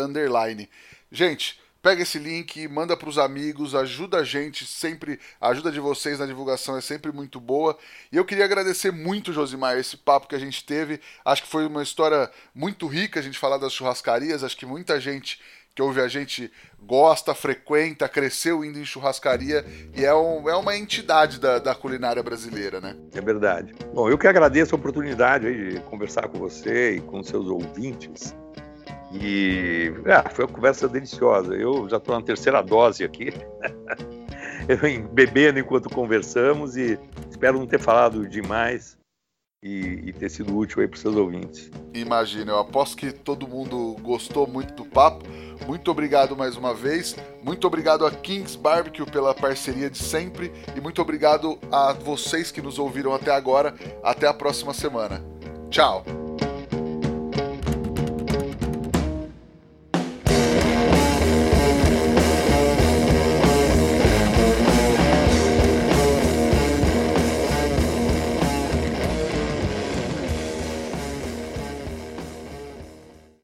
A: Gente, Pega esse link, manda para os amigos, ajuda a gente sempre, a ajuda de vocês na divulgação é sempre muito boa. E eu queria agradecer muito, Josimar, esse papo que a gente teve. Acho que foi uma história muito rica a gente falar das churrascarias. Acho que muita gente que ouve a gente gosta, frequenta, cresceu indo em churrascaria e é, um, é uma entidade da, da, culinária brasileira, né?
B: É verdade. Bom, eu que agradeço a oportunidade de conversar com você e com seus ouvintes. E ah, foi uma conversa deliciosa. Eu já estou na terceira dose aqui, bebendo enquanto conversamos e espero não ter falado demais e, e ter sido útil aí para os seus ouvintes.
A: Imagina, eu aposto que todo mundo gostou muito do papo. Muito obrigado mais uma vez. Muito obrigado a Kings Barbecue pela parceria de sempre. E muito obrigado a vocês que nos ouviram até agora. Até a próxima semana. Tchau!